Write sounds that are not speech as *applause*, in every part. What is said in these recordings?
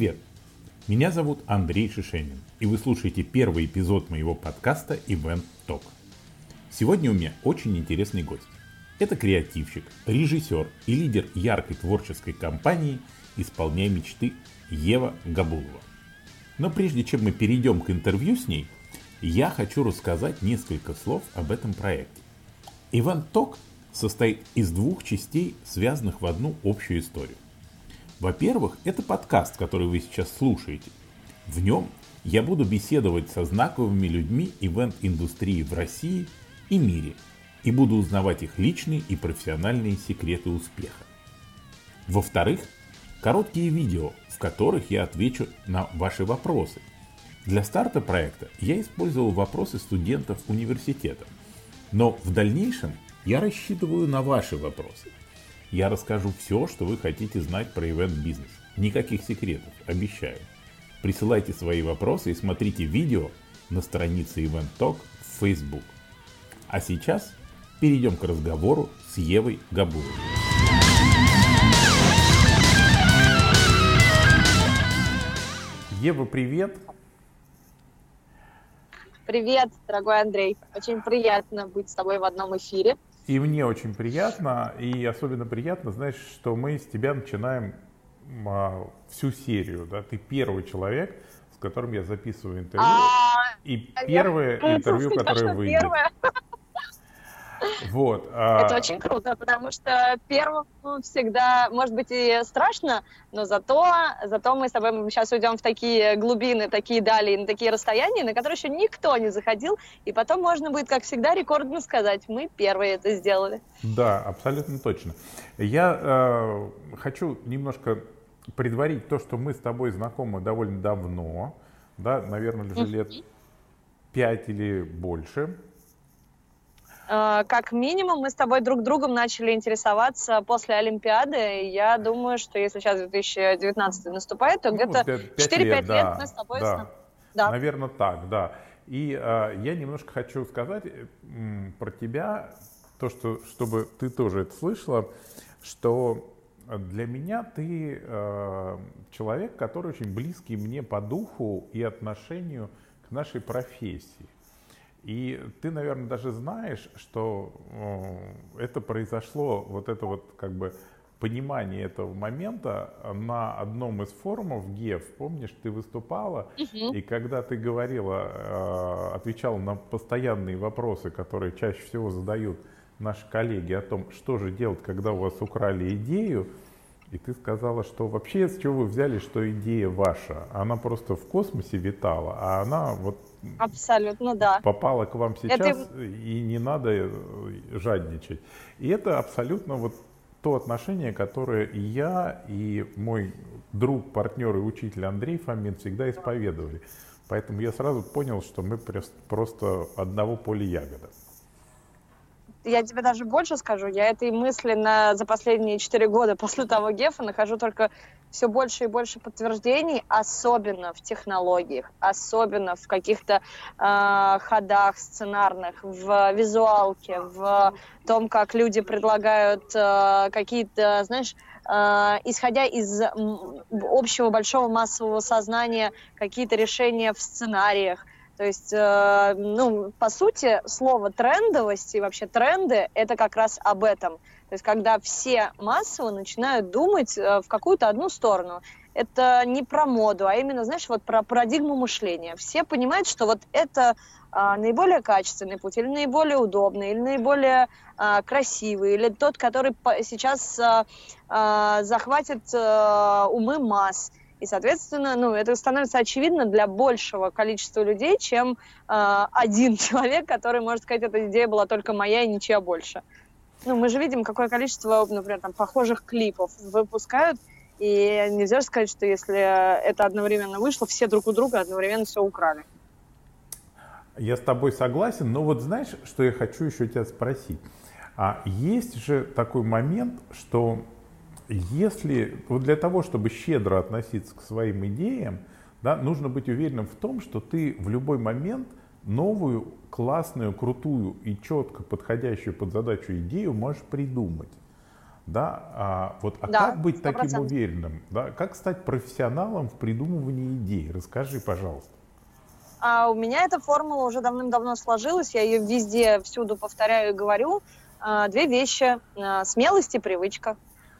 Привет! Меня зовут Андрей Шишенин, и вы слушаете первый эпизод моего подкаста Event Talk. Сегодня у меня очень интересный гость. Это креативщик, режиссер и лидер яркой творческой компании «Исполняй мечты» Ева Габулова. Но прежде чем мы перейдем к интервью с ней, я хочу рассказать несколько слов об этом проекте. Event Talk состоит из двух частей, связанных в одну общую историю. Во-первых, это подкаст, который вы сейчас слушаете. В нем я буду беседовать со знаковыми людьми ивент-индустрии в России и мире и буду узнавать их личные и профессиональные секреты успеха. Во-вторых, короткие видео, в которых я отвечу на ваши вопросы. Для старта проекта я использовал вопросы студентов университета, но в дальнейшем я рассчитываю на ваши вопросы – я расскажу все, что вы хотите знать про ивент-бизнес. Никаких секретов, обещаю. Присылайте свои вопросы и смотрите видео на странице Event Talk в Facebook. А сейчас перейдем к разговору с Евой Габуровой. Ева, привет! Привет, дорогой Андрей. Очень приятно быть с тобой в одном эфире. И мне очень приятно, и особенно приятно, знаешь, что мы с тебя начинаем а, всю серию, да, ты первый человек, с которым я записываю интервью, а, и первое интервью, которое выйдет. Вот. А Это очень круто, потому что первым всегда, может быть, и страшно, но зато, зато мы с тобой сейчас уйдем в такие глубины, такие дали, на такие расстояния, на которые еще никто не заходил, и потом можно будет, как всегда, рекордно сказать, мы первые это сделали. Да, абсолютно точно. Я э, хочу немножко предварить то, что мы с тобой знакомы довольно давно, да, наверное, уже лет пять или больше. Э, как минимум мы с тобой друг другом начали интересоваться после Олимпиады. Я думаю, что если сейчас 2019 наступает, то ну, где-то 4-5 лет, да, мы с тобой... Да. Да. Наверное, так, да. И э, я немножко хочу сказать м, про тебя, то, что, чтобы ты тоже это слышала, что для меня ты э, человек, который очень близкий мне по духу и отношению к нашей профессии. И ты, наверное, даже знаешь, что это произошло, вот это вот как бы понимание этого момента на одном из форумов ГЕФ. Помнишь, ты выступала, угу. и когда ты говорила, э, отвечала на постоянные вопросы, которые чаще всего задают наши коллеги о том, что же делать, когда у вас украли идею, и ты сказала, что вообще с чего вы взяли, что идея ваша? Она просто в космосе витала, а она вот Абсолютно, да. попала к вам сейчас, это... и не надо э, жадничать. И это абсолютно вот то отношение, которое и я, и мой друг, партнер и учитель Андрей Фомин всегда исповедовали. Поэтому я сразу понял, что мы просто одного поля ягода я тебе даже больше скажу, я этой мысли на, за последние четыре года после того Гефа нахожу только все больше и больше подтверждений, особенно в технологиях, особенно в каких-то э, ходах сценарных, в визуалке, в том, как люди предлагают э, какие-то, знаешь, э, исходя из общего большого массового сознания, какие-то решения в сценариях. То есть, э, ну, по сути, слово трендовость и вообще тренды – это как раз об этом. То есть, когда все массово начинают думать э, в какую-то одну сторону. Это не про моду, а именно, знаешь, вот про парадигму мышления. Все понимают, что вот это а, наиболее качественный путь, или наиболее удобный, или наиболее а, красивый, или тот, который сейчас а, а, захватит а, умы масс. И, соответственно, ну, это становится очевидно для большего количества людей, чем э, один *laughs* человек, который может сказать, эта идея была только моя и ничья больше. Ну, мы же видим, какое количество, например, там, похожих клипов выпускают, и нельзя сказать, что если это одновременно вышло, все друг у друга одновременно все украли. Я с тобой согласен, но вот знаешь, что я хочу еще тебя спросить? А есть же такой момент, что если вот для того, чтобы щедро относиться к своим идеям, да, нужно быть уверенным в том, что ты в любой момент новую, классную, крутую и четко подходящую под задачу идею можешь придумать. Да, а вот а Да, как быть 100%. таким уверенным? Да, как стать профессионалом в придумывании идей? Расскажи, пожалуйста. А у меня эта формула уже давным-давно сложилась, я ее везде, всюду повторяю и говорю. А, Две вещи. А, Смелость и привычка.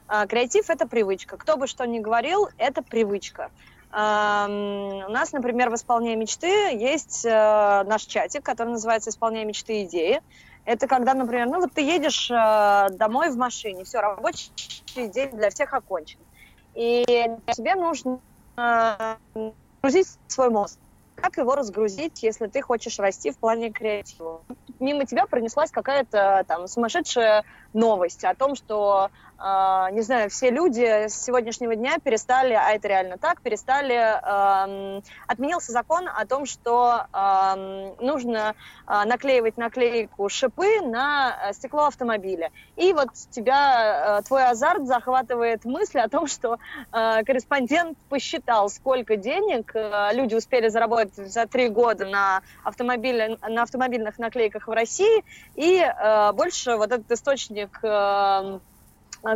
А, Креатив – это привычка. Кто бы что ни говорил, это привычка. У нас, например, в «Исполняя мечты» есть э, наш чатик, который называется «Исполняя мечты идеи». Это когда, например, ну вот ты едешь э, домой в машине, все, рабочий день для всех окончен. И тебе нужно э, грузить свой мозг как его разгрузить, если ты хочешь расти в плане креатива. Мимо тебя пронеслась какая-то там сумасшедшая новость о том, что, э, не знаю, все люди с сегодняшнего дня перестали, а это реально так, перестали, эм, отменился закон о том, что эм, нужно э, наклеивать наклейку шипы на э, стекло автомобиля. И вот тебя, э, твой азарт захватывает мысль о том, что э, корреспондент посчитал, сколько денег э, люди успели заработать за три года на, автомобиле, на автомобильных наклейках в России, и э, больше вот этот источник э,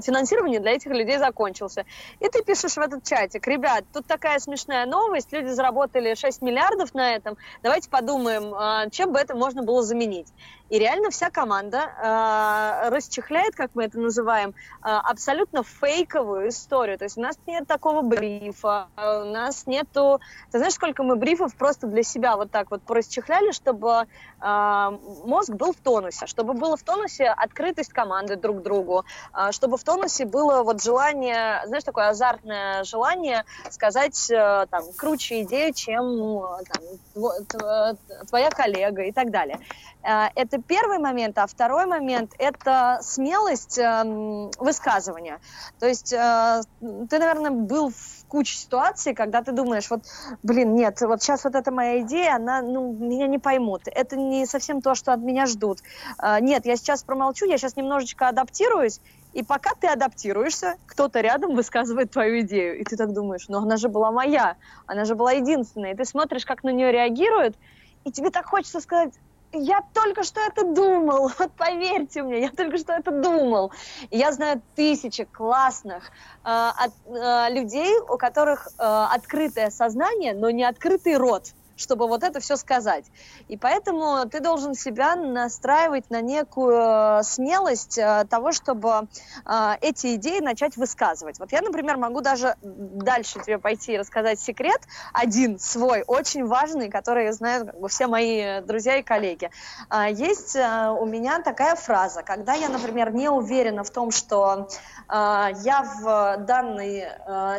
финансирования для этих людей закончился. И ты пишешь в этот чатик, ребят, тут такая смешная новость, люди заработали 6 миллиардов на этом, давайте подумаем, э, чем бы это можно было заменить. И реально вся команда э, расчехляет, как мы это называем, э, абсолютно фейковую историю. То есть у нас нет такого брифа, э, у нас нету... Ты знаешь, сколько мы брифов просто для себя вот так вот порасчехляли, чтобы э, мозг был в тонусе, чтобы было в тонусе открытость команды друг к другу, э, чтобы в тонусе было вот желание, знаешь, такое азартное желание сказать э, там круче идею, чем э, там, тво- твоя коллега и так далее. Э, Это первый момент, а второй момент – это смелость эм, высказывания. То есть э, ты, наверное, был в куче ситуаций, когда ты думаешь, вот, блин, нет, вот сейчас вот эта моя идея, она, ну, меня не поймут. Это не совсем то, что от меня ждут. Э, Нет, я сейчас промолчу, я сейчас немножечко адаптируюсь, и пока ты адаптируешься, кто-то рядом высказывает твою идею. И ты так думаешь, ну она же была моя, она же была единственная. И ты смотришь, как на нее реагируют, и тебе так хочется сказать, я только что это думал, *laughs* вот поверьте мне, я только что это думал. Я знаю тысячи классных э, от- э, людей, у которых э, открытое сознание, но не открытый рот чтобы вот это все сказать. И поэтому ты должен себя настраивать на некую э, смелость э, того, чтобы э, эти идеи начать высказывать. Вот я, например, могу даже дальше тебе пойти и рассказать секрет, один свой, очень важный, который знают как бы, все мои друзья и коллеги. А, Есть у меня такая фраза, когда я, например, не уверена в том, что я в данной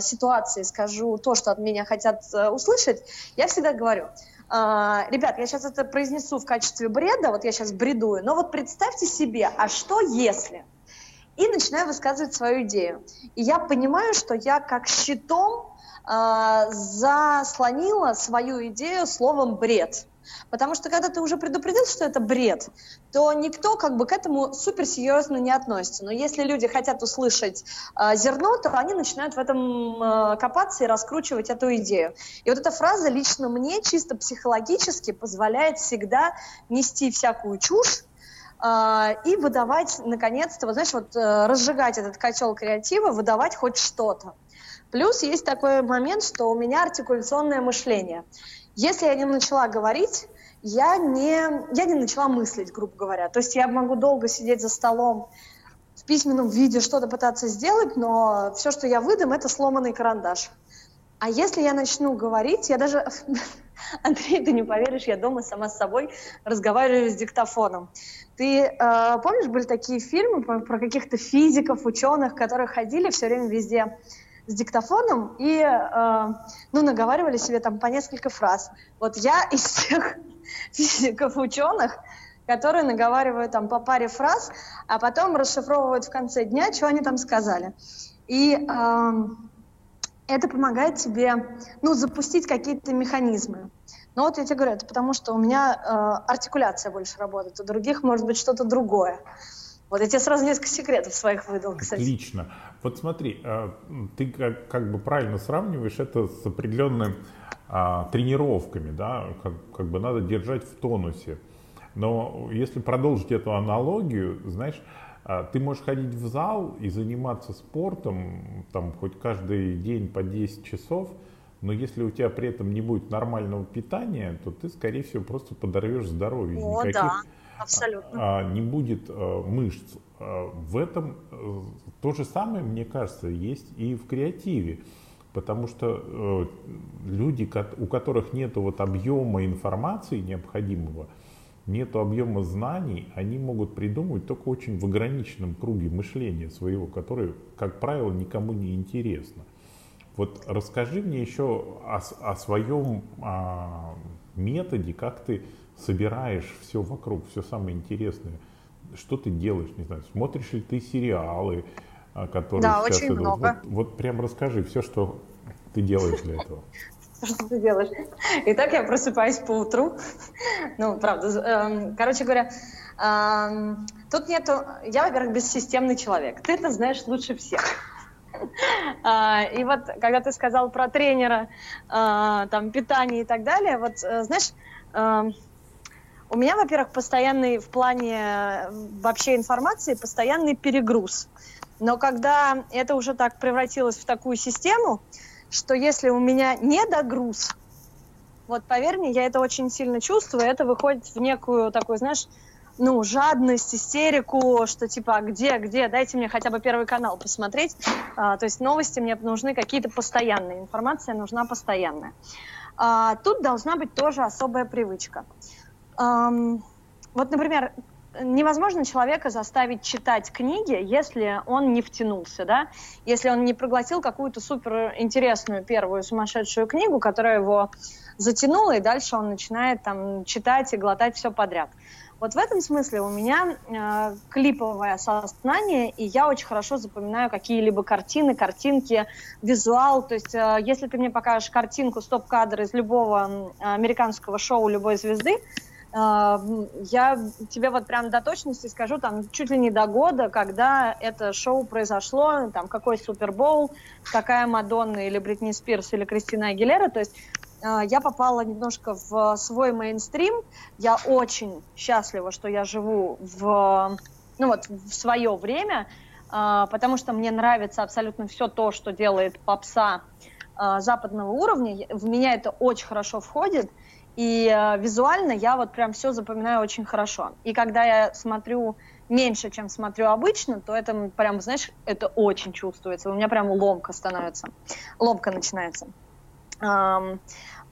ситуации скажу то, что от меня хотят услышать, я всегда говорю, «А, ребят, я сейчас это произнесу в качестве бреда, вот я сейчас бредую, но вот представьте себе, а что если? И начинаю высказывать свою идею. И я понимаю, что я как щитом а, заслонила свою идею словом бред. Потому что когда ты уже предупредил, что это бред, то никто как бы к этому суперсерьезно не относится. Но если люди хотят услышать э, зерно, то они начинают в этом э, копаться и раскручивать эту идею. И вот эта фраза лично мне чисто психологически позволяет всегда нести всякую чушь, э, и выдавать, наконец-то, вот знаешь, вот э, разжигать этот котел креатива, выдавать хоть что-то. Плюс есть такой момент, что у меня артикуляционное мышление. Если я не начала говорить, я не, я не начала мыслить, грубо говоря. То есть я могу долго сидеть за столом в письменном виде, что-то пытаться сделать, но все, что я выдам, это сломанный карандаш. А если я начну говорить, я даже... *laughs* Андрей, ты не поверишь, я дома сама с собой разговариваю с диктофоном. Ты э, помнишь, были такие фильмы про, про каких-то физиков, ученых, которые ходили все время везде с диктофоном и, э, ну, наговаривали себе там по несколько фраз. Вот я из тех *laughs* физиков, ученых, которые наговаривают там по паре фраз, а потом расшифровывают в конце дня, что они там сказали. И э, это помогает тебе, ну, запустить какие-то механизмы. Но вот я тебе говорю, это потому что у меня э, артикуляция больше работает, у других может быть что-то другое. Вот я тебе сразу несколько секретов своих выдал, кстати. Отлично. Вот смотри, э, ты как, как бы правильно сравниваешь это с определенными а, тренировками, да, как, как бы надо держать в тонусе. Но если продолжить эту аналогию, знаешь, а, ты можешь ходить в зал и заниматься спортом там хоть каждый день по 10 часов, но если у тебя при этом не будет нормального питания, то ты, скорее всего, просто подорвешь здоровье. О, Никаких, да, абсолютно. А, не будет а, мышц. А, в этом а, то же самое, мне кажется, есть и в креативе. Потому что э, люди, у которых нет вот объема информации необходимого, нет объема знаний, они могут придумывать только очень в ограниченном круге мышления своего, которое, как правило, никому не интересно. Вот расскажи мне еще о, о своем о методе, как ты собираешь все вокруг, все самое интересное. Что ты делаешь, не знаю, смотришь ли ты сериалы, которые да, сейчас очень идут. много. Вот, вот прям расскажи все, что ты делаешь для этого. *laughs* Что ты делаешь? Итак, я просыпаюсь по утру. Ну, правда. Эм, короче говоря, эм, тут нету... Я, во-первых, бессистемный человек. Ты это знаешь лучше всех. *laughs* А, и вот, когда ты сказал про тренера, а, там, питание и так далее, вот, э, знаешь, эм, у меня, во-первых, постоянный в плане э, вообще информации, постоянный перегруз. Но когда это уже так превратилось в такую систему, что если у меня не догруз, вот поверь мне, я это очень сильно чувствую, это выходит в некую такую, знаешь, ну, жадность, истерику, что типа, «А где, где, дайте мне хотя бы первый канал посмотреть. А, то есть новости мне нужны какие-то постоянные, информация нужна постоянная. А, тут должна быть тоже особая привычка. Um, вот, например, невозможно человека заставить читать книги, если он не втянулся, да, если он не проглотил какую-то супер интересную первую сумасшедшую книгу, которая его затянула, и дальше он начинает там читать и глотать все подряд. Вот в этом смысле у меня э, клиповое сознание, и я очень хорошо запоминаю какие-либо картины, картинки, визуал. То есть, э, если ты мне покажешь картинку, стоп-кадр из любого американского шоу любой звезды, я тебе вот прям до точности скажу, там, чуть ли не до года, когда это шоу произошло, там, какой Супербоул, какая Мадонна или Бритни Спирс или Кристина Агилера, то есть а, я попала немножко в свой мейнстрим, я очень счастлива, что я живу в, ну вот, в свое время, а, потому что мне нравится абсолютно все то, что делает попса а, западного уровня, в меня это очень хорошо входит, и э, визуально я вот прям все запоминаю очень хорошо. И когда я смотрю меньше, чем смотрю обычно, то это прям, знаешь, это очень чувствуется. У меня прям ломка становится, ломка начинается. Um,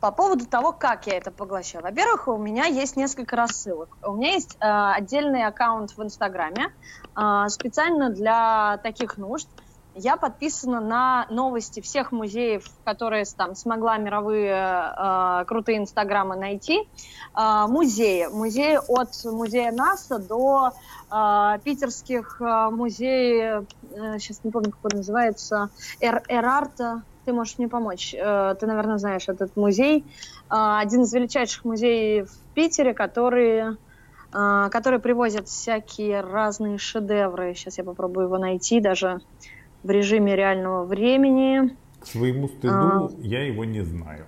по поводу того, как я это поглощаю. Во-первых, у меня есть несколько рассылок. У меня есть э, отдельный аккаунт в Инстаграме э, специально для таких нужд я подписана на новости всех музеев, которые там смогла мировые э, крутые инстаграмы найти. Э, музеи. Музеи от музея НАСА до э, питерских э, музеев, э, сейчас не помню, как он называется, Эр, Эрарта. Ты можешь мне помочь. Э, ты, наверное, знаешь этот музей. Э, один из величайших музеев в Питере, который э, которые привозят всякие разные шедевры. Сейчас я попробую его найти даже в режиме реального времени. К своему стыду а, я его не знаю.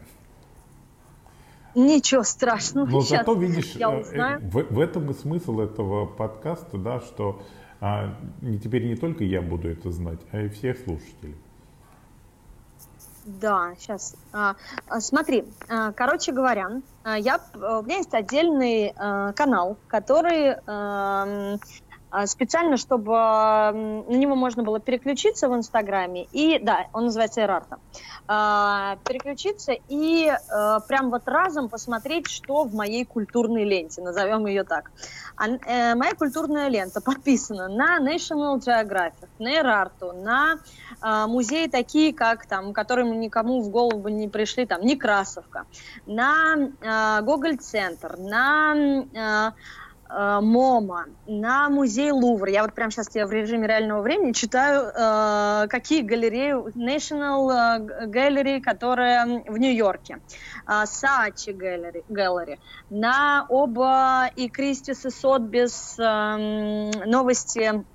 Ничего страшного. Но Сейчас зато видишь, я э, узнаю. В, в этом и смысл этого подкаста, да, что а, не, теперь не только я буду это знать, а и все слушатели. Да, сейчас. А, а, смотри, а, короче говоря, я, у меня есть отдельный канал, который а, специально, чтобы на него можно было переключиться в Инстаграме. И да, он называется Эрарта. А, переключиться и а, прям вот разом посмотреть, что в моей культурной ленте, назовем ее так. Э, моя культурная лента подписана на National Geographic, на Эрарту, на музеи такие, как там, которым никому в голову бы не пришли, там, Некрасовка, на Гоголь-центр, на Э, MoMA, на музей Лувр. Я вот прямо сейчас я в режиме реального времени читаю, э, какие галереи, National э, Gallery, которая в Нью-Йорке, э, Саачи Gallery, Gallery, на оба и Christie's и Сотбис э, новости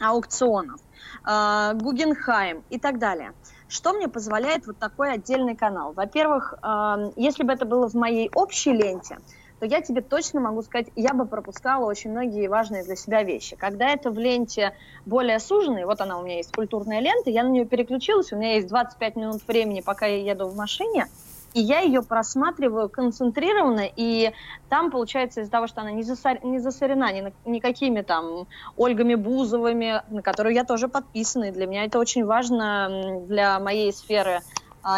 аукционов, э, Гуггенхайм и так далее. Что мне позволяет вот такой отдельный канал? Во-первых, э, если бы это было в моей общей ленте, то я тебе точно могу сказать, я бы пропускала очень многие важные для себя вещи. Когда это в ленте более суженной, вот она у меня есть, культурная лента, я на нее переключилась, у меня есть 25 минут времени, пока я еду в машине, и я ее просматриваю концентрированно, и там, получается, из-за того, что она не, засор... не засорена ни, никакими там Ольгами Бузовыми, на которую я тоже подписана, и для меня это очень важно для моей сферы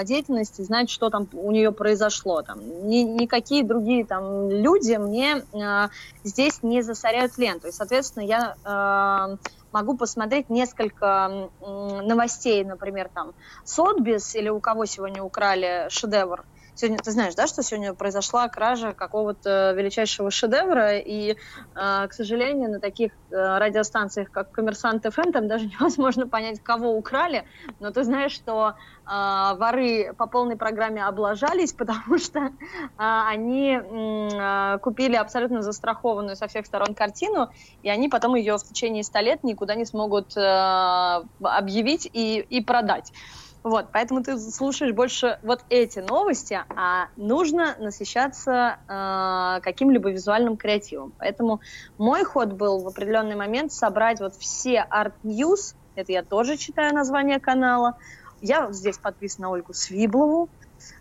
деятельности, знать, что там у нее произошло. Там, ни, никакие другие там люди мне э, здесь не засоряют ленту. И, соответственно, я э, могу посмотреть несколько новостей, например, там, Сотбис или у кого сегодня украли шедевр Сегодня ты знаешь, да, что сегодня произошла кража какого-то величайшего шедевра, и, э, к сожалению, на таких э, радиостанциях, как Коммерсант ФМ, там даже *laughs* невозможно понять, кого украли, но ты знаешь, что э, воры по полной программе облажались, *laughs* потому что э, они купили абсолютно застрахованную со всех сторон картину, и они потом ее в течение 100 лет никуда не смогут э, объявить и, и продать. Вот, поэтому ты слушаешь больше вот эти новости, а нужно насыщаться э, каким-либо визуальным креативом. Поэтому мой ход был в определенный момент собрать вот все Art News, это я тоже читаю название канала, я здесь подписана на Ольгу Свиблову,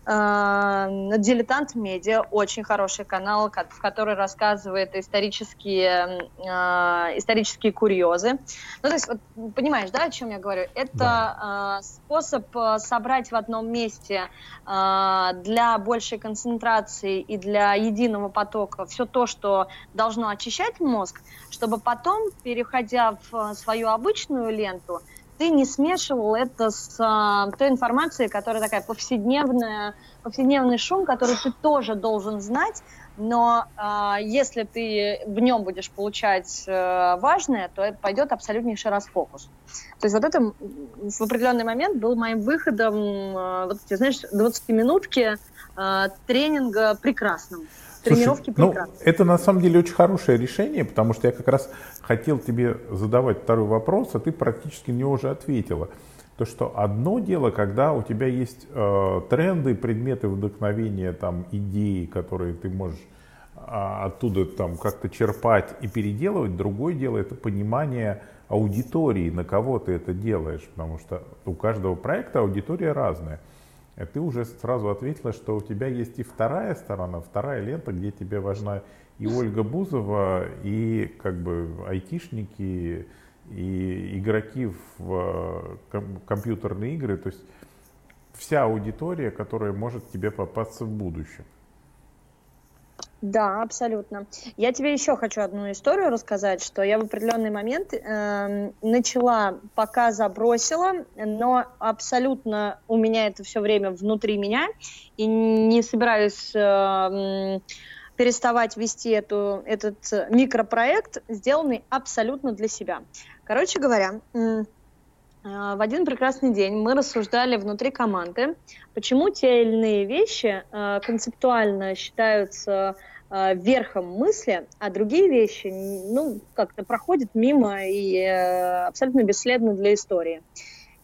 Дилетант Медиа, очень хороший канал, в который рассказывает исторические, э, исторические курьезы. Ну, то есть, вот, понимаешь, да, о чем я говорю? Это да. Э, способ собрать в одном месте для большей концентрации и для единого потока все то, что должно очищать мозг, чтобы потом, переходя в свою обычную ленту, ты не смешивал это с а, той информацией, которая такая повседневная, повседневный шум, который ты тоже должен знать, но а, если ты в нем будешь получать а, важное, то это пойдет абсолютнейший расфокус. То есть вот это в определенный момент был моим выходом, а, вот эти, знаешь, 20-минутки а, тренинга прекрасным тренировки Слушай, Ну, это на самом деле очень хорошее решение, потому что я как раз хотел тебе задавать второй вопрос, а ты практически на него уже ответила. То, что одно дело, когда у тебя есть э, тренды, предметы вдохновения, там, идеи, которые ты можешь э, оттуда там как-то черпать и переделывать. Другое дело это понимание аудитории, на кого ты это делаешь, потому что у каждого проекта аудитория разная. А ты уже сразу ответила, что у тебя есть и вторая сторона, вторая лента, где тебе важна и Ольга Бузова, и как бы айтишники, и игроки в компьютерные игры, то есть вся аудитория, которая может тебе попасться в будущем. Да, абсолютно. Я тебе еще хочу одну историю рассказать, что я в определенный момент э, начала, пока забросила, но абсолютно у меня это все время внутри меня, и не собираюсь э, переставать вести эту, этот микропроект, сделанный абсолютно для себя. Короче говоря, э, в один прекрасный день мы рассуждали внутри команды, почему те или иные вещи э, концептуально считаются э, верхом мысли, а другие вещи, ну, как-то проходят мимо и э, абсолютно бесследно для истории.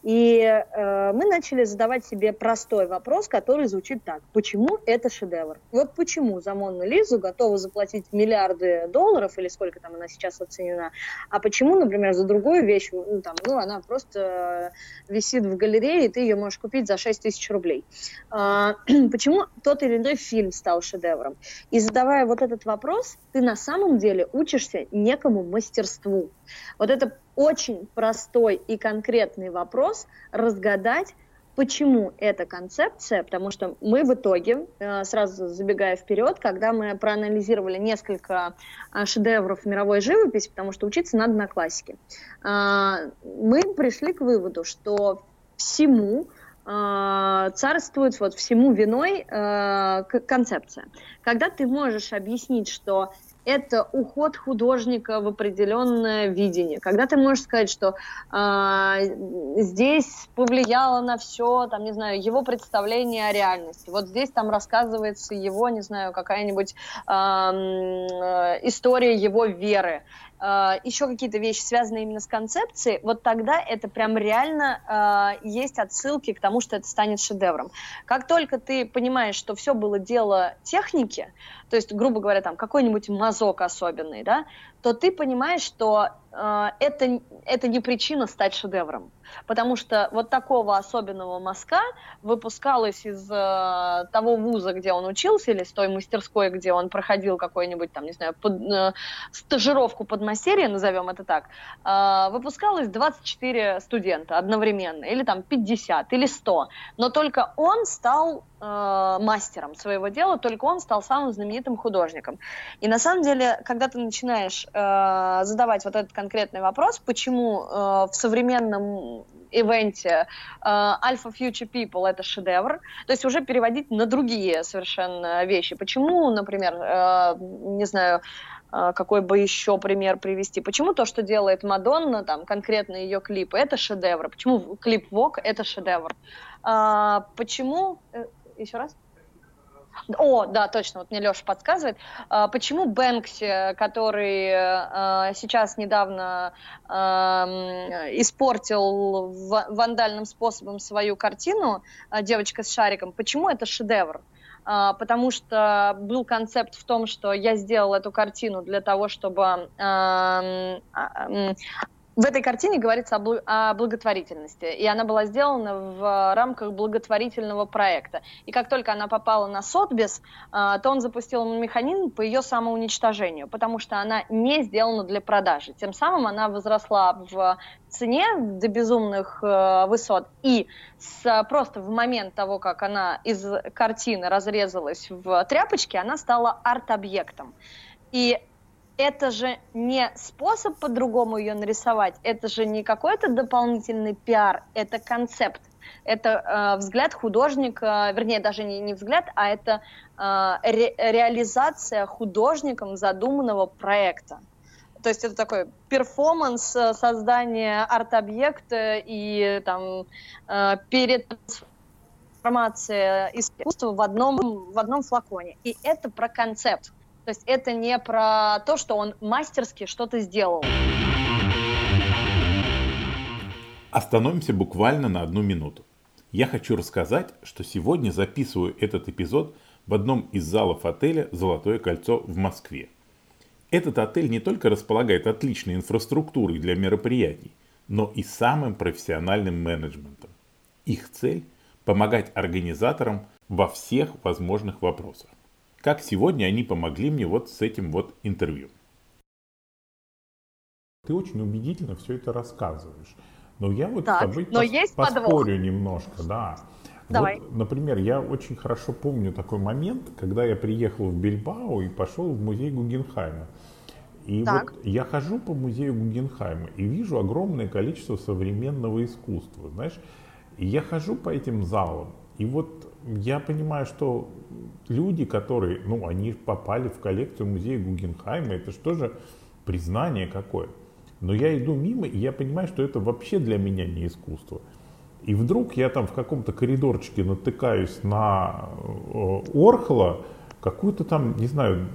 И э, мы начали задавать себе простой вопрос, который звучит так. Почему это шедевр? Вот почему за Монну Лизу готовы заплатить миллиарды долларов, или сколько там она сейчас оценена, а почему, например, за другую вещь, ну, там, ну она просто э, висит в галерее, и ты ее можешь купить за 6 тысяч рублей. Э, *clears throat* почему тот или иной фильм стал шедевром? И задавая вот этот вопрос, ты на самом деле учишься некому мастерству. Вот это очень простой и конкретный вопрос разгадать, Почему эта концепция? Потому что мы в итоге, э, сразу забегая вперед, когда мы проанализировали несколько э, шедевров мировой живописи, потому что учиться надо на классике, э, мы пришли к выводу, что всему царствует вот всему виной концепция. Когда ты можешь объяснить, что это уход художника в определенное видение. Когда ты можешь сказать, что э, здесь повлияло на все, там, не знаю, его представление о реальности. Вот здесь там рассказывается его, не знаю, какая-нибудь э, история его веры. Э, еще какие-то вещи, связанные именно с концепцией, вот тогда это прям реально э, есть отсылки к тому, что это станет шедевром. Как только ты понимаешь, что все было дело техники, то есть, грубо говоря, там какой-нибудь мазок особенный, да, то ты понимаешь, что э, это, это не причина стать шедевром. Потому что вот такого особенного мазка выпускалось из э, того вуза, где он учился, или с той мастерской, где он проходил какой-нибудь, там, не знаю, под, э, стажировку под мастерье, назовем это так, э, выпускалось 24 студента одновременно, или там 50, или 100. Но только он стал э, мастером своего дела, только он стал самым знаменитым художником. И на самом деле, когда ты начинаешь э, задавать вот этот конкретный вопрос, почему э, в современном ивенте э, Alpha Future People это шедевр, то есть уже переводить на другие совершенно вещи. Почему, например, э, не знаю, э, какой бы еще пример привести? Почему то, что делает Мадонна, там, конкретно ее клипы, это шедевр? Почему клип Вок это шедевр? А, почему... Еще раз? О, да, точно, вот мне Леша подсказывает. А, почему Бэнкси, который а, сейчас недавно а, испортил вандальным способом свою картину «Девочка с шариком», почему это шедевр? потому что был концепт в том, что я сделал эту картину для того, чтобы в этой картине говорится о благотворительности, и она была сделана в рамках благотворительного проекта. И как только она попала на Сотбис, а, то он запустил механизм по ее самоуничтожению, потому что она не сделана для продажи. Тем самым она возросла в цене до безумных э, высот, и с, просто в момент того, как она из картины разрезалась в тряпочке, она стала арт-объектом. И это же не способ по-другому ее нарисовать, это же не какой-то дополнительный пиар, это концепт. Это э, взгляд художника, вернее, даже не, не взгляд, а это э, ре, реализация художником задуманного проекта. То есть это такой перформанс э, создания арт-объекта и там э, перед трансформация искусства в одном, в одном флаконе. И это про концепт. То есть это не про то, что он мастерски что-то сделал. Остановимся буквально на одну минуту. Я хочу рассказать, что сегодня записываю этот эпизод в одном из залов отеля «Золотое кольцо» в Москве. Этот отель не только располагает отличной инфраструктурой для мероприятий, но и самым профессиональным менеджментом. Их цель – помогать организаторам во всех возможных вопросах. Как сегодня они помогли мне вот с этим вот интервью. Ты очень убедительно все это рассказываешь. Но я вот так, с тобой но пос- есть поспорю подвох. немножко, да. Давай. Вот, например, я очень хорошо помню такой момент, когда я приехал в Бильбао и пошел в музей Гугенхайма. И так. вот я хожу по музею Гугенхайма и вижу огромное количество современного искусства, знаешь. И я хожу по этим залам, и вот я понимаю, что люди, которые, ну, они попали в коллекцию музея Гугенхайма, это что же признание какое. Но я иду мимо, и я понимаю, что это вообще для меня не искусство. И вдруг я там в каком-то коридорчике натыкаюсь на э, Орхола, какую-то там, не знаю,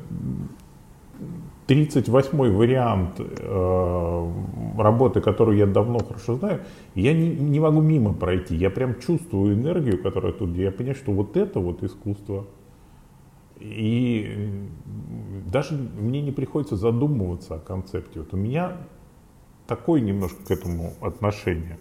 38-й вариант э, работы, которую я давно хорошо знаю, я не, не могу мимо пройти. Я прям чувствую энергию, которая тут, я понимаю, что вот это вот искусство. И даже мне не приходится задумываться о концепте. Вот у меня такое немножко к этому отношение.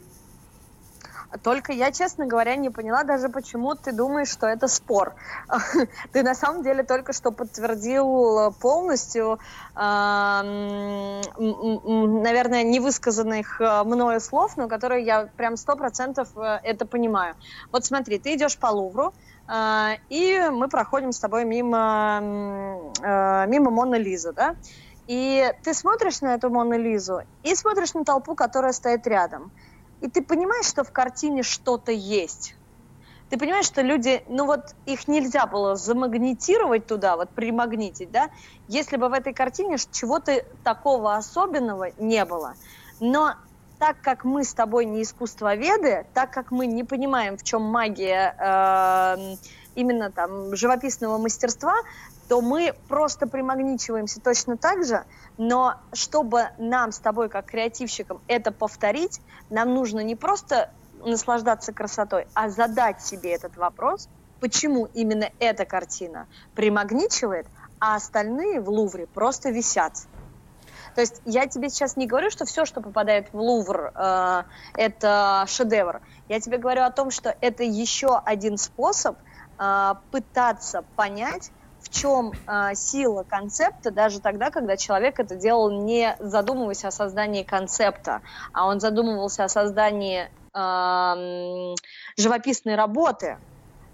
Только я, честно говоря, не поняла даже, почему ты думаешь, что это спор. *laughs* Ты на самом деле только что подтвердил полностью, наверное, невысказанных э, мною слов, но которые я прям сто процентов э, это понимаю. Вот смотри, ты идешь по Лувру, э, и мы проходим с тобой мимо, мимо Мона Лизы, да? И ты смотришь на эту Мону Лизу и смотришь на толпу, которая стоит рядом – и ты понимаешь, что в картине что-то есть. Ты понимаешь, что люди, ну вот их нельзя было замагнитировать туда, вот примагнитить, да, если бы в этой картине чего-то такого особенного не было. Но так как мы с тобой не искусствоведы, так как мы не понимаем, в чем магия э, именно там живописного мастерства, то мы просто примагничиваемся точно так же, но чтобы нам с тобой, как креативщикам, это повторить, нам нужно не просто наслаждаться красотой, а задать себе этот вопрос, почему именно эта картина примагничивает, а остальные в Лувре просто висят. То есть я тебе сейчас не говорю, что все, что попадает в Лувр, э, это шедевр. Я тебе говорю о том, что это еще один способ э, пытаться понять, в чем э, сила концепта даже тогда, когда человек это делал не задумываясь о создании концепта, а он задумывался о создании э, живописной работы,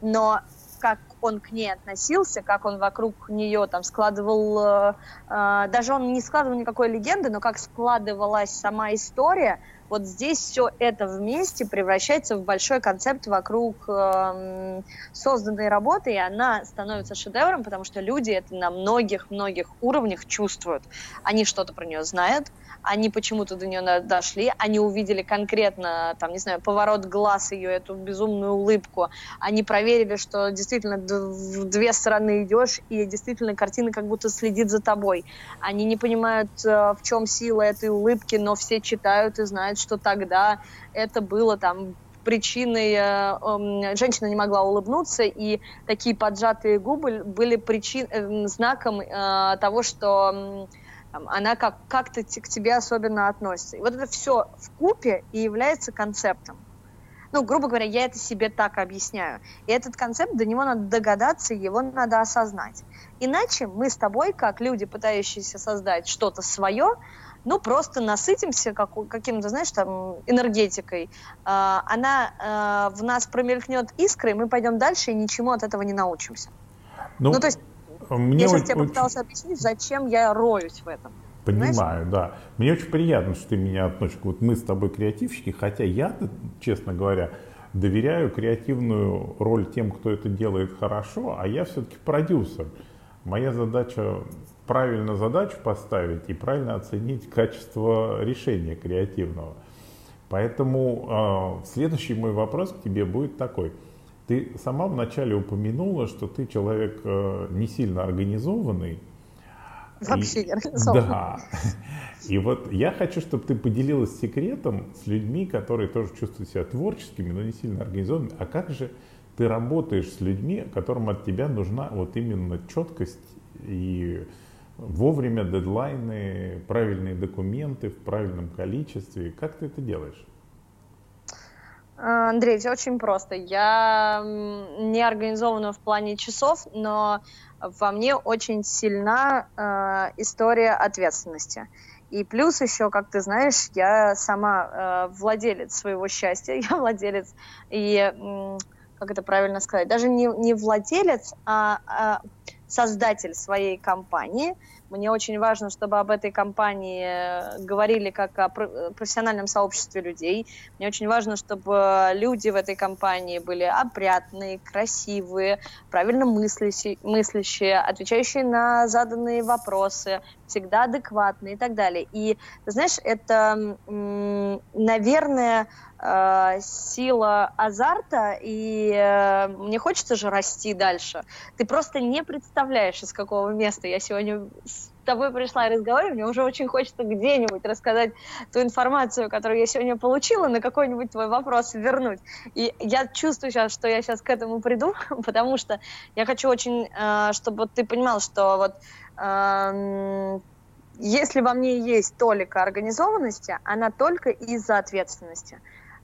но как он к ней относился, как он вокруг нее там складывал, э, э, даже он не складывал никакой легенды, но как складывалась сама история, вот здесь все это вместе превращается в большой концепт вокруг э, созданной работы, и она становится шедевром, потому что люди это на многих-многих уровнях чувствуют. Они что-то про нее знают, они почему-то до нее дошли, они увидели конкретно, там, не знаю, поворот глаз ее, эту безумную улыбку, они проверили, что действительно в две стороны идешь, и действительно картина как будто следит за тобой. Они не понимают, э, в чем сила этой улыбки, но все читают и знают, что тогда это было там причиной э, э, женщина не могла улыбнуться, и такие поджатые губы были причин, э, знаком э, того, что э, она как, как-то к тебе особенно относится. И вот это все в купе и является концептом. Ну, грубо говоря, я это себе так объясняю. И этот концепт, до него надо догадаться, его надо осознать. Иначе мы с тобой, как люди, пытающиеся создать что-то свое, ну, просто насытимся как, каким-то, знаешь, там, энергетикой. Э, она э, в нас промелькнет искрой, мы пойдем дальше и ничему от этого не научимся. Ну, ну то есть, мне я сейчас очень... тебе попыталась объяснить, зачем я роюсь в этом. Понимаю, Знаешь? да. Мне очень приятно, что ты меня относишь. Вот мы с тобой креативщики, хотя я, честно говоря, доверяю креативную роль тем, кто это делает хорошо, а я все-таки продюсер. Моя задача правильно задачу поставить и правильно оценить качество решения креативного. Поэтому э, следующий мой вопрос к тебе будет такой. Ты сама вначале упомянула, что ты человек э, не сильно организованный. Вообще не организованный. Да. И вот я хочу, чтобы ты поделилась секретом с людьми, которые тоже чувствуют себя творческими, но не сильно организованными. А как же ты работаешь с людьми, которым от тебя нужна вот именно четкость и вовремя дедлайны, правильные документы в правильном количестве. Как ты это делаешь? Андрей, все очень просто. Я не организована в плане часов, но во мне очень сильна э, история ответственности. И плюс еще, как ты знаешь, я сама э, владелец своего счастья, *laughs* я владелец и, как это правильно сказать, даже не, не владелец, а, а создатель своей компании, мне очень важно, чтобы об этой компании э, говорили как о профессиональном сообществе людей. Мне очень важно, чтобы люди в этой компании были опрятные, красивые, правильно мыслящие, мыслящие отвечающие на заданные вопросы, всегда адекватные и так далее. И, знаешь, это, наверное, э, сила азарта, и э, мне хочется же расти дальше. Ты просто не представляешь, из какого места я сегодня с тобой пришла и разговариваю, мне уже очень хочется где-нибудь рассказать ту информацию, которую я сегодня получила, на какой-нибудь твой вопрос вернуть. И я чувствую сейчас, что я сейчас к этому приду, *laughs* потому что я хочу очень, э, чтобы ты понимал, что вот эм, если во мне есть толика организованности, она только из-за ответственности.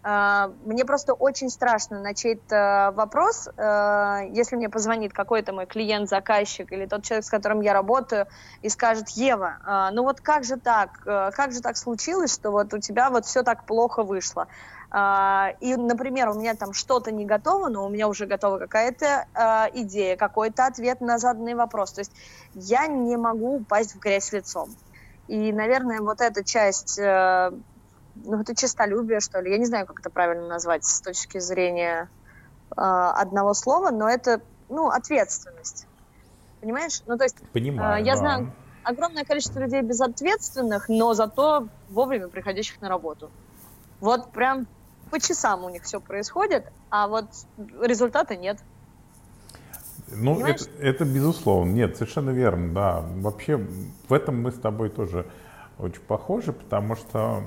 А, мне просто очень страшно начать э, вопрос, э, если мне позвонит какой-то мой клиент, заказчик или тот человек, с которым я работаю, и скажет, Ева, а, ну вот как же так, э, как же так случилось, что вот у тебя вот все так плохо вышло? А, и, например, у меня там что-то не готово, но у меня уже готова какая-то идея, какой-то ответ на заданный вопрос. То есть я не могу упасть в грязь лицом. И, наверное, вот эта часть ну, это честолюбие, что ли. Я не знаю, как это правильно назвать с точки зрения э, одного слова, но это, ну, ответственность. Понимаешь? Ну, то есть, Понимаю, э, я да. знаю огромное количество людей безответственных, но зато вовремя приходящих на работу. Вот прям по часам у них все происходит, а вот результата нет. Ну, это, это безусловно. Нет, совершенно верно, да. Вообще, в этом мы с тобой тоже очень похожи, потому что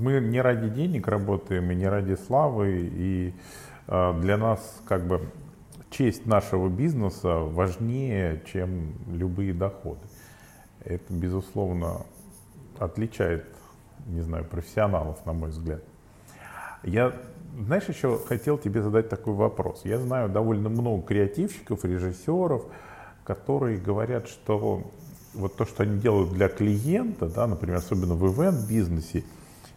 мы не ради денег работаем и не ради славы, и э, для нас как бы честь нашего бизнеса важнее, чем любые доходы. Это, безусловно, отличает, не знаю, профессионалов, на мой взгляд. Я, знаешь, еще хотел тебе задать такой вопрос. Я знаю довольно много креативщиков, режиссеров, которые говорят, что вот то, что они делают для клиента, да, например, особенно в ивент-бизнесе,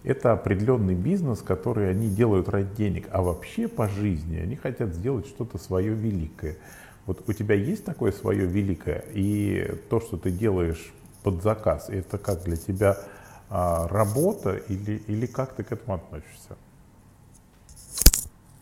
это определенный бизнес, который они делают ради денег, а вообще по жизни они хотят сделать что-то свое великое. Вот у тебя есть такое свое великое, и то, что ты делаешь под заказ, это как для тебя а, работа или, или как ты к этому относишься?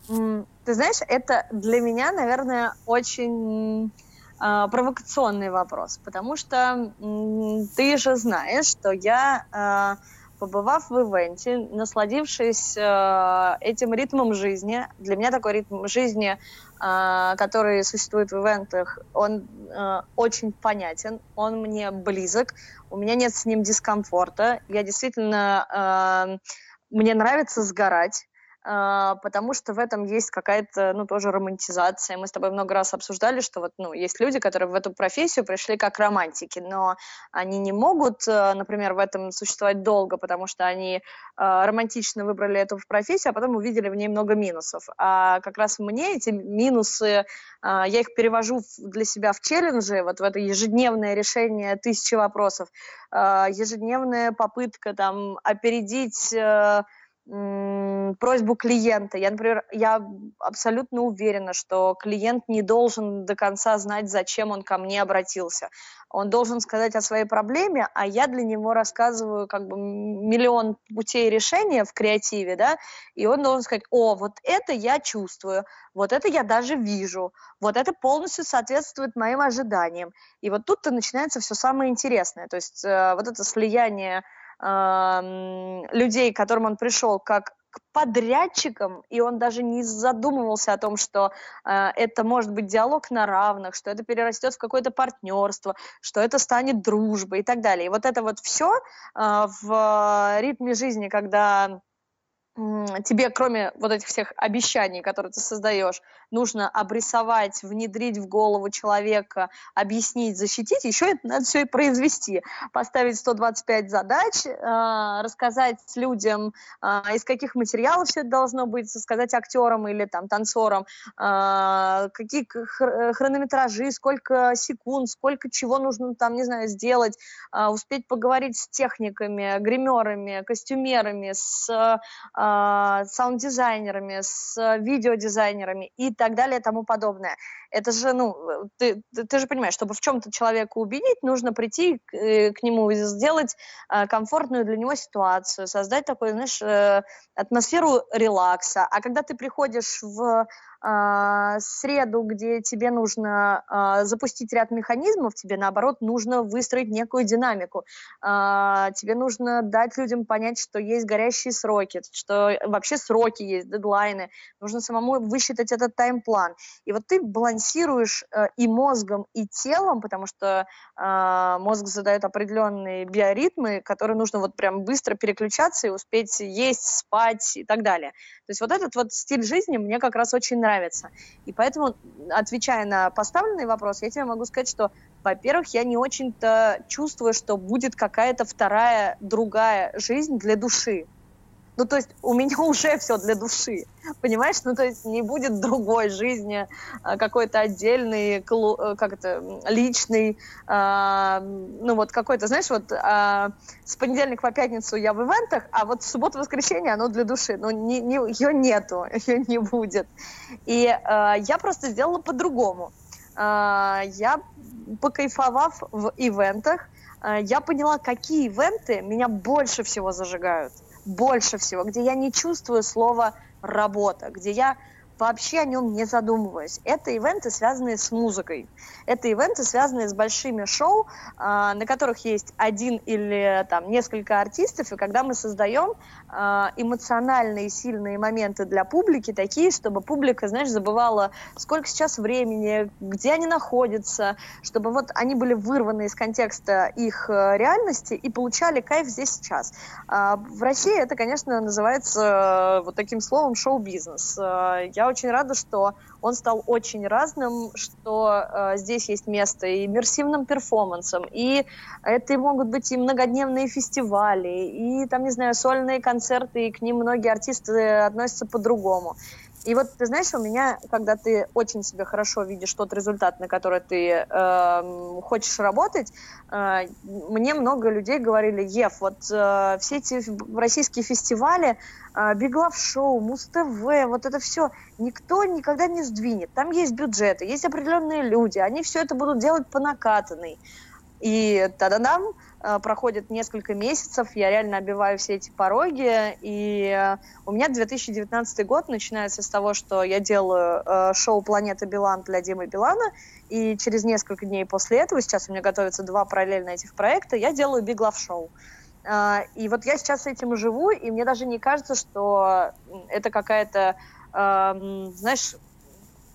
Ты знаешь, это для меня, наверное, очень э, провокационный вопрос, потому что э, ты же знаешь, что я, э, побывав в ивенте, насладившись э, этим ритмом жизни, для меня такой ритм жизни, э, который существует в ивентах, он э, очень понятен, он мне близок, у меня нет с ним дискомфорта, я действительно, э, мне нравится сгорать, потому что в этом есть какая-то, ну, тоже романтизация. Мы с тобой много раз обсуждали, что вот, ну, есть люди, которые в эту профессию пришли как романтики, но они не могут, э, например, в этом существовать долго, потому что они а, романтично выбрали эту профессию, а потом увидели в ней много минусов. А как раз мне эти минусы, а, я их перевожу для себя в челленджи, вот в это ежедневное решение тысячи вопросов, ежедневная попытка там опередить э, просьбу клиента. Я, например, я абсолютно уверена, что клиент не должен до конца знать, зачем он ко мне обратился. Он должен сказать о своей проблеме, а я для него рассказываю как бы миллион путей решения в креативе, да, и он должен сказать, о, вот это я чувствую, вот это я даже вижу, вот это полностью соответствует моим ожиданиям. И вот тут-то начинается все самое интересное. То есть э, вот это слияние людей, к которым он пришел, как к подрядчикам, и он даже не задумывался о том, что э, это может быть диалог на равных, что это перерастет в какое-то партнерство, что это станет дружбой и так далее. И вот это вот все э, в ритме жизни, когда тебе, кроме вот этих всех обещаний, которые ты создаешь, нужно обрисовать, внедрить в голову человека, объяснить, защитить, еще это надо все и произвести. Поставить 125 задач, э, рассказать людям, э, из каких материалов все это должно быть, сказать актерам или там танцорам, э, какие хронометражи, сколько секунд, сколько чего нужно там, не знаю, сделать, успеть поговорить с техниками, гримерами, костюмерами, с а, саунд-дизайнерами, с видеодизайнерами и так далее и тому подобное. Это же, ну, ты, ты же понимаешь, чтобы в чем-то человека убедить, нужно прийти к, э, к нему и сделать а, комфортную для него ситуацию, создать такую, знаешь, э, атмосферу релакса. А когда ты приходишь в а, среду, где тебе нужно а, запустить ряд механизмов, тебе наоборот нужно выстроить некую динамику. А, тебе нужно дать людям понять, что есть горящие сроки, что вообще сроки есть, дедлайны. Нужно самому высчитать этот тайм-план. И вот ты балансируешь э, и мозгом, и телом, потому что мозг задает определенные биоритмы, которые нужно вот прям быстро переключаться и успеть есть, спать и так далее. То есть вот этот вот стиль жизни мне как раз очень нравится. И поэтому, отвечая на поставленный вопрос, я тебе могу сказать, что, во-первых, я не очень-то чувствую, что будет какая-то вторая, другая жизнь для души. Ну, то есть у меня *laughs* уже все для души, понимаешь? Ну, то есть не будет другой жизни, а, какой-то отдельный, э, как это, личный, э, ну, вот какой-то, знаешь, вот э, с понедельника по пятницу я в ивентах, а вот в субботу-воскресенье оно для души. Ну, не, не, ее нету, *laughs* ее не будет. И э, я просто сделала по-другому. Э, я, покайфовав в ивентах, я поняла, какие ивенты меня больше всего зажигают больше всего, где я не чувствую слова работа, где я вообще о нем не задумываясь. Это ивенты, связанные с музыкой. Это ивенты, связанные с большими шоу, а, на которых есть один или там несколько артистов, и когда мы создаем эмоциональные сильные моменты для публики, такие, чтобы публика, знаешь, забывала, сколько сейчас времени, где они находятся, чтобы вот они были вырваны из контекста их э, реальности и получали кайф здесь сейчас. А, в России это, конечно, называется э, вот таким словом шоу-бизнес. Э, я очень рада, что он стал очень разным, что э, здесь есть место и иммерсивным перформансам, и это могут быть и многодневные фестивали, и там, не знаю, сольные концерты, и к ним многие артисты относятся по-другому. И вот ты знаешь, у меня, когда ты очень себе хорошо видишь тот результат, на который ты э, хочешь работать, э, мне много людей говорили, Ев, вот э, все эти российские фестивали, э, Биглав-шоу, Муз-ТВ, вот это все, никто никогда не сдвинет. Там есть бюджеты, есть определенные люди, они все это будут делать по накатанной. И тогда-дам, э, проходит несколько месяцев, я реально обиваю все эти пороги, и э, у меня 2019 год начинается с того, что я делаю э, шоу «Планета Билан» для Димы Билана, и через несколько дней после этого, сейчас у меня готовятся два параллельно этих проекта, я делаю «Биг Лав Шоу». И вот я сейчас этим живу, и мне даже не кажется, что это какая-то, знаешь,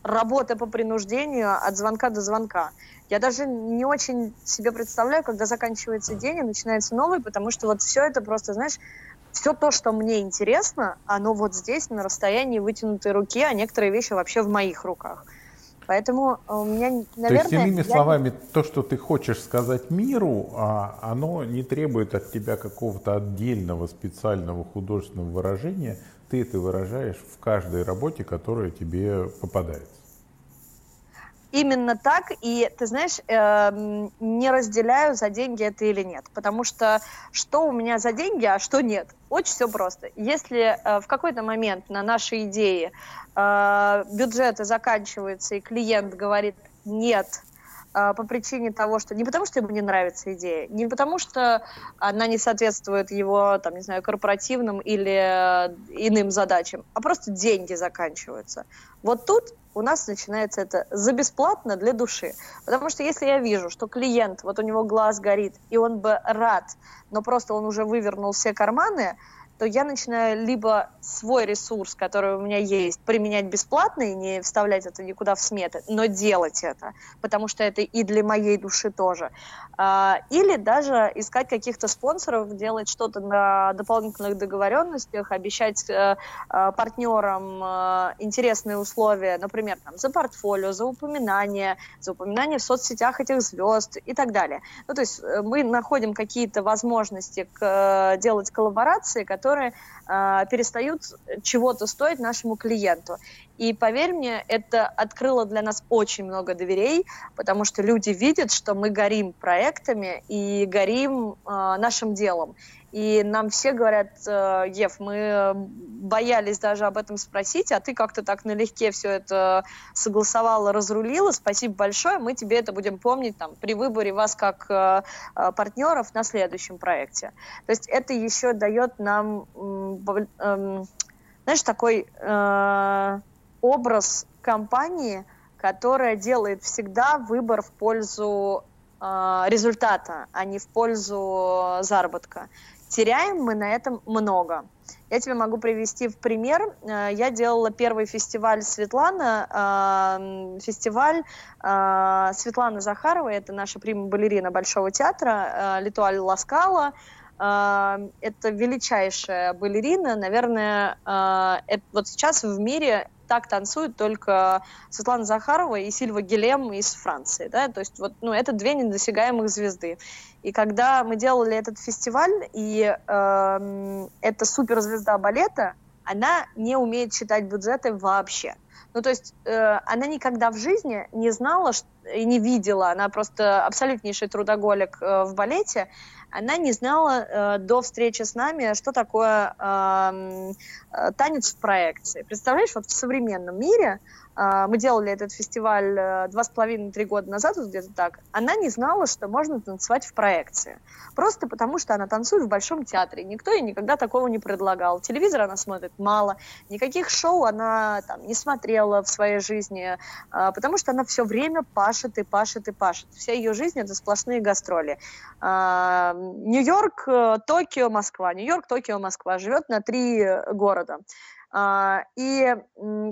работа по принуждению от звонка до звонка. Я даже не очень себе представляю, когда заканчивается день и начинается новый, потому что вот все это просто, знаешь, все то, что мне интересно, оно вот здесь, на расстоянии вытянутой руки, а некоторые вещи вообще в моих руках. Поэтому у меня, наверное... То есть, иными я... словами, то, что ты хочешь сказать миру, а, оно не требует от тебя какого-то отдельного специального художественного выражения. Ты это выражаешь в каждой работе, которая тебе попадается. Именно так, и ты знаешь, э, не разделяю, за деньги это или нет, потому что что у меня за деньги, а что нет, очень все просто. Если э, в какой-то момент на нашей идее э, бюджеты заканчиваются, и клиент говорит нет, по причине того, что не потому, что ему не нравится идея, не потому, что она не соответствует его, там, не знаю, корпоративным или э, иным задачам, а просто деньги заканчиваются. Вот тут у нас начинается это за бесплатно для души. Потому что если я вижу, что клиент, вот у него глаз горит, и он бы рад, но просто он уже вывернул все карманы, то я начинаю либо свой ресурс, который у меня есть, применять бесплатно и не вставлять это никуда в сметы, но делать это, потому что это и для моей души тоже. А, или даже искать каких-то спонсоров, делать что-то на дополнительных договоренностях, обещать э, э, партнерам э, интересные условия, например, там, за портфолио, за упоминание, за упоминание в соцсетях этих звезд и так далее. Ну, то есть мы находим какие-то возможности к, делать коллаборации, которые перестают чего-то стоить нашему клиенту. И поверь мне, это открыло для нас очень много доверей, потому что люди видят, что мы горим проектами и горим э, нашим делом. И нам все говорят, э, Ев, мы боялись даже об этом спросить, а ты как-то так налегке все это согласовала, разрулила. Спасибо большое, мы тебе это будем помнить там, при выборе вас как э, э, партнеров на следующем проекте. То есть это еще дает нам, эм, знаешь, такой образ компании, которая делает всегда выбор в пользу результата, а не в пользу заработка. Теряем мы на этом много. Я тебе могу привести в пример. Э, я делала первый фестиваль Светлана, э, фестиваль э, Светланы Захаровой, это наша прима-балерина Большого театра, Литуаль Ласкала. Это величайшая балерина, наверное, это вот сейчас в мире так танцуют только Светлана Захарова и Сильва Гелем из Франции, да, то есть вот, ну, это две недосягаемых звезды. И когда мы делали этот фестиваль, и э, эта суперзвезда балета, она не умеет считать бюджеты вообще. Ну, то есть э, она никогда в жизни не знала что, и не видела, она просто абсолютнейший трудоголик э, в балете, она не знала э, до встречи с нами, что такое э, танец в проекции. Представляешь, вот в современном мире мы делали этот фестиваль э, два с половиной-три года назад, вот где-то так, она не знала, что можно танцевать в проекции. Просто потому, что она танцует в Большом театре. Никто ей никогда такого не предлагал. Телевизор она смотрит мало, никаких шоу она там не смотрела в своей жизни, а, потому что она все время пашет и пашет и пашет. Вся ее жизнь — это сплошные гастроли. А, Нью-Йорк, э, Токио, Москва. Нью-Йорк, Токио, Москва. Живет на три города. А, и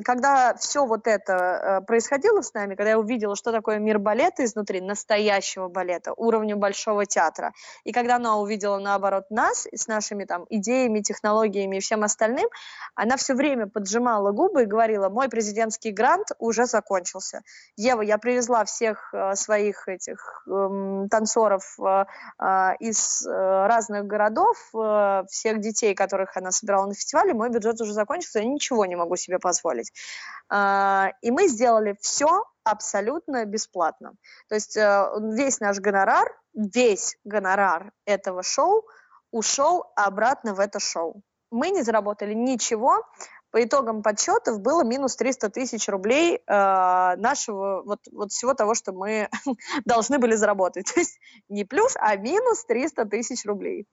когда все вот это э, происходило с нами, когда я увидела, что такое мир балета изнутри, настоящего балета, уровня большого театра, и когда она увидела, наоборот, нас с нашими там идеями, технологиями и всем остальным, она все время поджимала губы и говорила, мой президентский грант уже закончился. Ева, я привезла всех э, своих этих эм, танцоров э, из разных городов, всех детей, которых она собирала на фестивале, мой бюджет уже закончился, я ничего не могу себе позволить. А, и мы сделали все абсолютно бесплатно. То есть э, весь наш гонорар, весь гонорар этого шоу ушел обратно в это шоу. Мы не заработали ничего, по итогам подсчетов было минус 300 тысяч рублей э, нашего, вот, вот всего того, что мы *laughs* должны были заработать. То есть не плюс, а минус 300 тысяч рублей.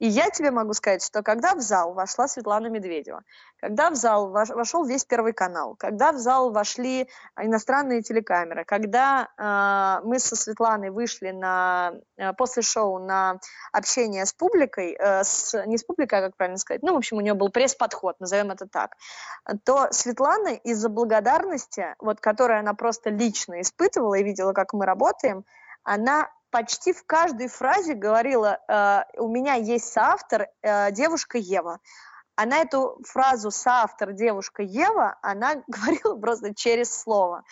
И я тебе могу сказать, что когда в зал вошла Светлана Медведева, когда в зал вошел весь Первый канал, когда в зал вошли иностранные телекамеры, когда э, мы со Светланой вышли на, э, после шоу на общение с публикой, э, с, не с публикой, а как правильно сказать, ну, в общем, у нее был пресс-подход, назовем это так, то Светлана из-за благодарности, вот, которую она просто лично испытывала и видела, как мы работаем, она почти в каждой фразе говорила, э, у меня есть соавтор э, девушка Ева. Она эту фразу соавтор девушка Ева, она *laughs* говорила просто через слово.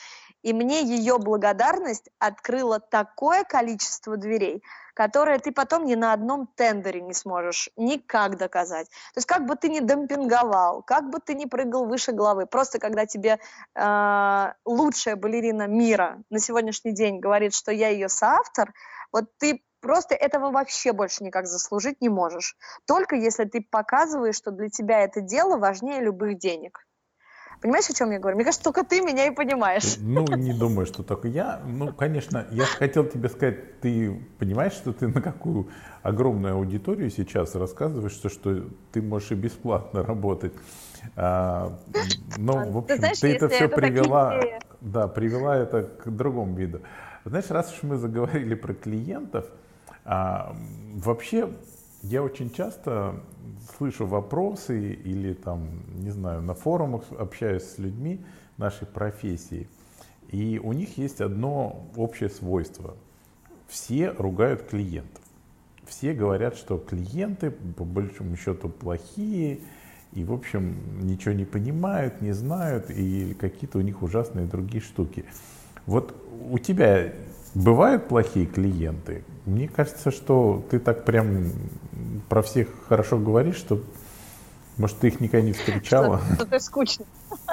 И мне ее благодарность открыла такое количество дверей, которое ты потом ни на одном тендере не сможешь никак доказать. То есть как бы ты ни демпинговал, как бы ты ни прыгал выше головы, просто когда тебе э, лучшая балерина мира на сегодняшний день говорит, что я ее соавтор, вот ты просто этого вообще больше никак заслужить не можешь. Только если ты показываешь, что для тебя это дело важнее любых денег. Понимаешь, о чем я говорю? Мне кажется, только ты меня и понимаешь. Ну, не думаю, что только я. Ну, конечно, я хотел тебе сказать, ты понимаешь, что ты на какую огромную аудиторию сейчас рассказываешь, что, что ты можешь и бесплатно работать. А, но, в общем, ты, знаешь, ты это все это привела, такие... да, привела это к другому виду. Знаешь, раз уж мы заговорили про клиентов, а, вообще я очень часто слышу вопросы или там, не знаю, на форумах общаюсь с людьми нашей профессии, и у них есть одно общее свойство. Все ругают клиентов. Все говорят, что клиенты по большому счету плохие, и, в общем, ничего не понимают, не знают, и какие-то у них ужасные другие штуки. Вот у тебя бывают плохие клиенты? Мне кажется, что ты так прям про всех хорошо говоришь, что, может, ты их никогда не встречала. Что, ты скучно. *laughs*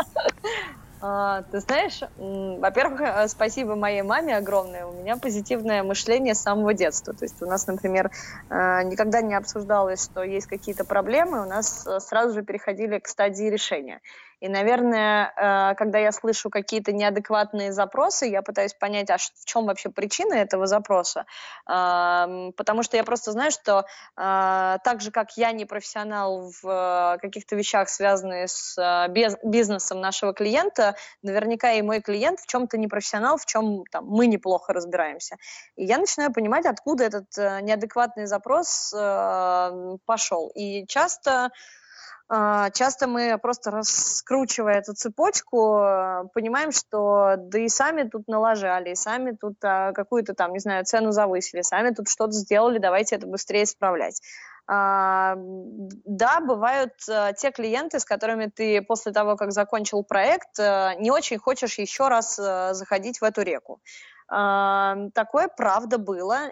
А, ты знаешь, во-первых, э, спасибо моей маме огромное. У меня позитивное мышление с самого детства. То есть у нас, например, э, никогда не обсуждалось, что есть какие-то проблемы, у нас э, сразу же переходили к стадии решения. И, наверное, э, когда я слышу какие-то неадекватные запросы, я пытаюсь понять, а в чем вообще причина этого запроса. Потому что я просто знаю, что э, так же, как я не профессионал в э, каких-то вещах, связанных с бизнесом нашего клиента, наверняка и мой клиент в чем-то не профессионал, в чем там, мы неплохо разбираемся. И я начинаю понимать, откуда этот неадекватный запрос пошел. И часто а, часто мы просто раскручивая эту цепочку, понимаем, что да и сами тут налажали, и сами тут а, какую-то там, не знаю, цену завысили, сами тут что-то сделали, давайте это быстрее исправлять. А, да, бывают те клиенты, с которыми ты после того, как закончил проект, не очень хочешь еще раз заходить в эту реку. Такое правда было.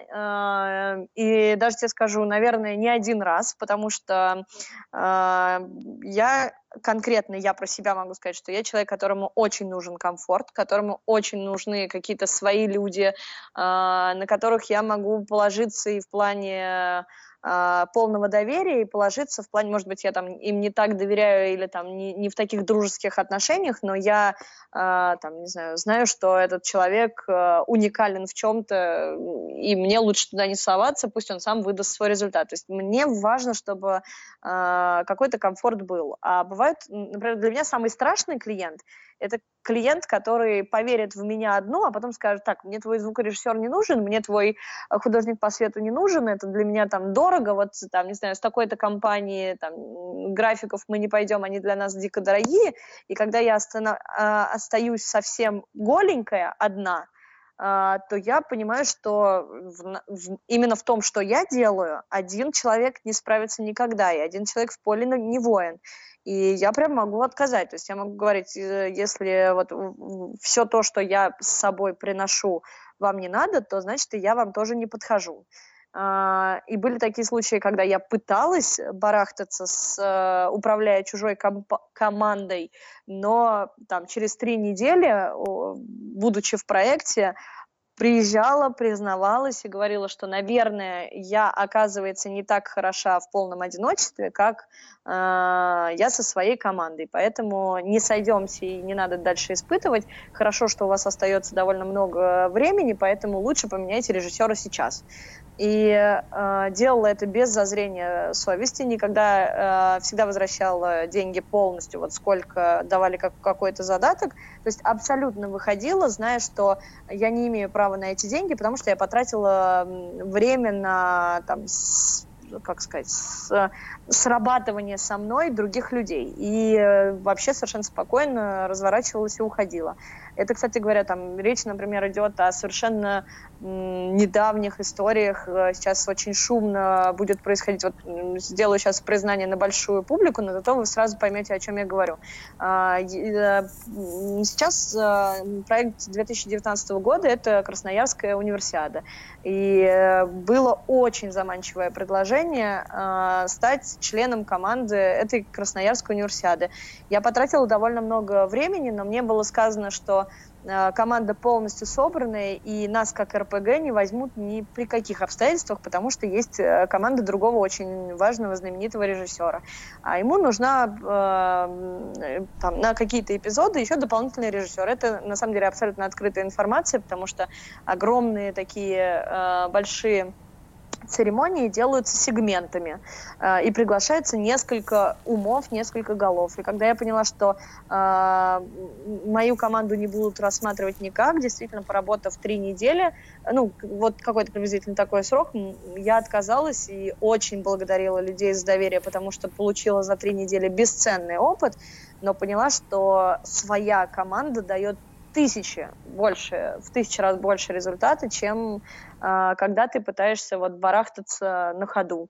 И даже тебе скажу, наверное, не один раз, потому что я конкретно я про себя могу сказать, что я человек, которому очень нужен комфорт, которому очень нужны какие-то свои люди, на которых я могу положиться и в плане а, полного доверия и положиться в плане, может быть, я там им не так доверяю или там не, не в таких дружеских отношениях, но я а, там, не знаю, знаю, что этот человек а, уникален в чем-то, и мне лучше туда не соваться, пусть он сам выдаст свой результат. То есть мне важно, чтобы а, какой-то комфорт был. А бывает, например, для меня самый страшный клиент – это клиент, который поверит в меня одну, а потом скажет, так, мне твой звукорежиссер не нужен, мне твой э, художник по свету не нужен, это для меня там дорого, вот там, не знаю, с такой-то компании там графиков мы не пойдем, они для нас дико дорогие, и когда я останов... А, остаюсь совсем голенькая одна, то я понимаю, что в, в, именно в том, что я делаю, один человек не справится никогда, и один человек в поле не воин. И я прям могу отказать. То есть я могу говорить, э, если вот все то, что я с собой приношу, вам не надо, то значит и я вам тоже не подхожу. А, и были такие случаи, когда я пыталась барахтаться, с, э, управляя чужой командой, но там через три недели, будучи в проекте, приезжала, признавалась и говорила, что, наверное, я, оказывается, не так хороша в полном одиночестве, как э, я со своей командой. Поэтому не сойдемся и не надо дальше испытывать. Хорошо, что у вас остается довольно много времени, поэтому лучше поменяйте режиссера сейчас. И э, делала это без зазрения совести, никогда э, всегда возвращала деньги полностью, вот сколько давали как, какой-то задаток. То есть абсолютно выходила, зная, что я не имею права на эти деньги, потому что я потратила время на там, с, как сказать, с, срабатывание со мной других людей. И э, вообще совершенно спокойно разворачивалась и уходила. Это, кстати говоря, там речь, например, идет о совершенно недавних историях. Э, сейчас очень шумно будет происходить. Вот сделаю сейчас признание на большую публику, но зато вы сразу поймете, о чем я говорю. А, э, сейчас э, проект 2019 года – это Красноярская универсиада. И было очень заманчивое предложение стать членом команды этой Красноярской универсиады. Я потратила довольно много времени, но мне было сказано, что команда полностью собранная, и нас, как РПГ, не возьмут ни при каких обстоятельствах, потому что есть э, команда другого очень важного, знаменитого режиссера. А ему нужна э, там, на какие-то эпизоды еще дополнительный режиссер. Это, на самом деле, абсолютно открытая информация, потому что огромные такие э, большие церемонии делаются сегментами э, и приглашается несколько умов, несколько голов. И когда я поняла, что э, мою команду не будут рассматривать никак, действительно, поработав три недели, ну, вот какой-то приблизительно такой срок, я отказалась и очень благодарила людей за доверие, потому что получила за три недели бесценный опыт, но поняла, что своя команда дает тысячи больше, в тысячу раз больше результата, чем когда ты пытаешься вот барахтаться на ходу.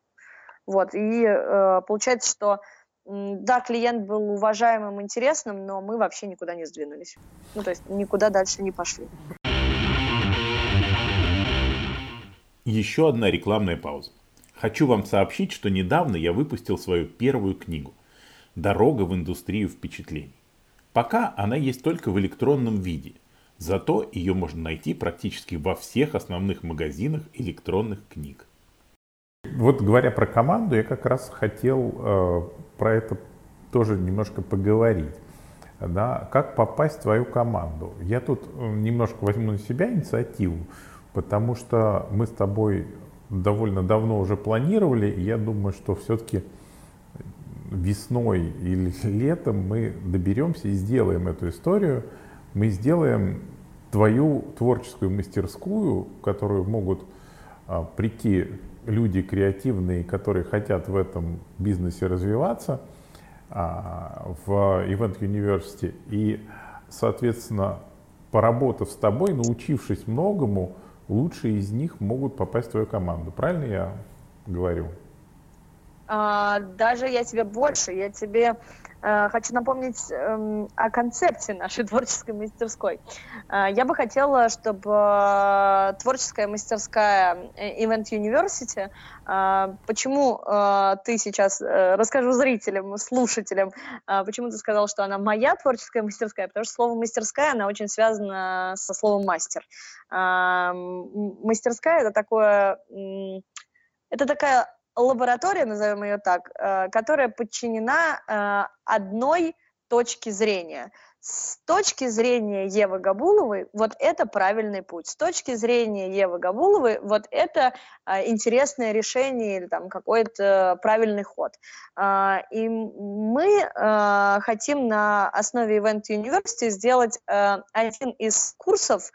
Вот, и э, получается, что да, клиент был уважаемым, интересным, но мы вообще никуда не сдвинулись. Ну, то есть никуда дальше не пошли. Еще одна рекламная пауза. Хочу вам сообщить, что недавно я выпустил свою первую книгу «Дорога в индустрию впечатлений». Пока она есть только в электронном виде, зато ее можно найти практически во всех основных магазинах электронных книг. Вот говоря про команду, я как раз хотел э, про это тоже немножко поговорить. Да, как попасть в твою команду? Я тут э, немножко возьму на себя инициативу, потому что мы с тобой довольно давно уже планировали, и я думаю, что все-таки весной или летом мы доберемся и сделаем эту историю. Мы сделаем твою творческую мастерскую, в которую могут а, прийти люди креативные, которые хотят в этом бизнесе развиваться а, в Event University. И, соответственно, поработав с тобой, научившись многому, лучшие из них могут попасть в твою команду. Правильно я говорю? А, даже я тебе больше, я тебе хочу напомнить э, о концепции нашей творческой мастерской. Э, я бы хотела, чтобы э, творческая мастерская э, Event University, э, почему э, ты сейчас, э, расскажу зрителям, слушателям, э, почему ты сказал, что она моя творческая мастерская, потому что слово мастерская, она очень связана со словом мастер. Э, мастерская это такое, э, это такая лаборатория, назовем ее так, э, которая подчинена э, одной точке зрения. С точки зрения Евы Габуловой, вот это правильный путь. С точки зрения Евы Габуловой, вот это а, интересное решение или там какой-то правильный ход. И мы хотим на основе Event University сделать один из курсов,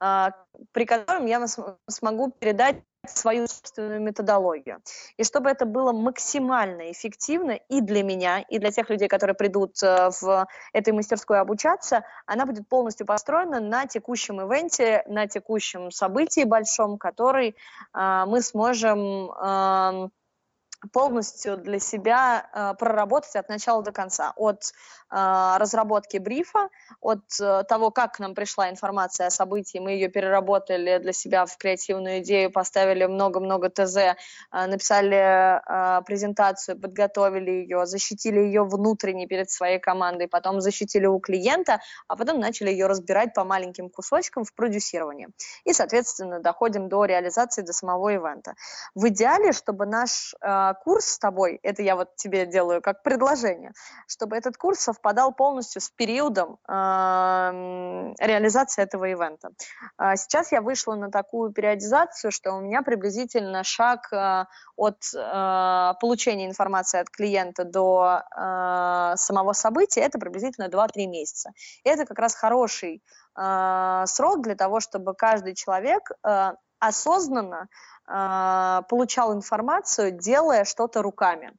при котором я смогу передать свою собственную методологию. И чтобы это было максимально эффективно и для меня, и для тех людей, которые придут э, в этой мастерской обучаться, она будет полностью построена на текущем ивенте, на текущем событии большом, который э, мы сможем э, полностью для себя э, проработать от начала до конца, от э, разработки брифа, от э, того, как к нам пришла информация о событии, мы ее переработали для себя в креативную идею, поставили много-много ТЗ, э, написали э, презентацию, подготовили ее, защитили ее внутренне перед своей командой, потом защитили у клиента, а потом начали ее разбирать по маленьким кусочкам в продюсировании. И, соответственно, доходим до реализации, до самого ивента. В идеале, чтобы наш э, курс с тобой, это я вот тебе делаю как предложение, чтобы этот курс совпадал полностью с периодом э, реализации этого ивента. Э, сейчас я вышла на такую периодизацию, что у меня приблизительно шаг э, от э, получения информации от клиента до э, самого события, это приблизительно 2-3 месяца. И это как раз хороший э, срок для того, чтобы каждый человек э, осознанно получал информацию, делая что-то руками.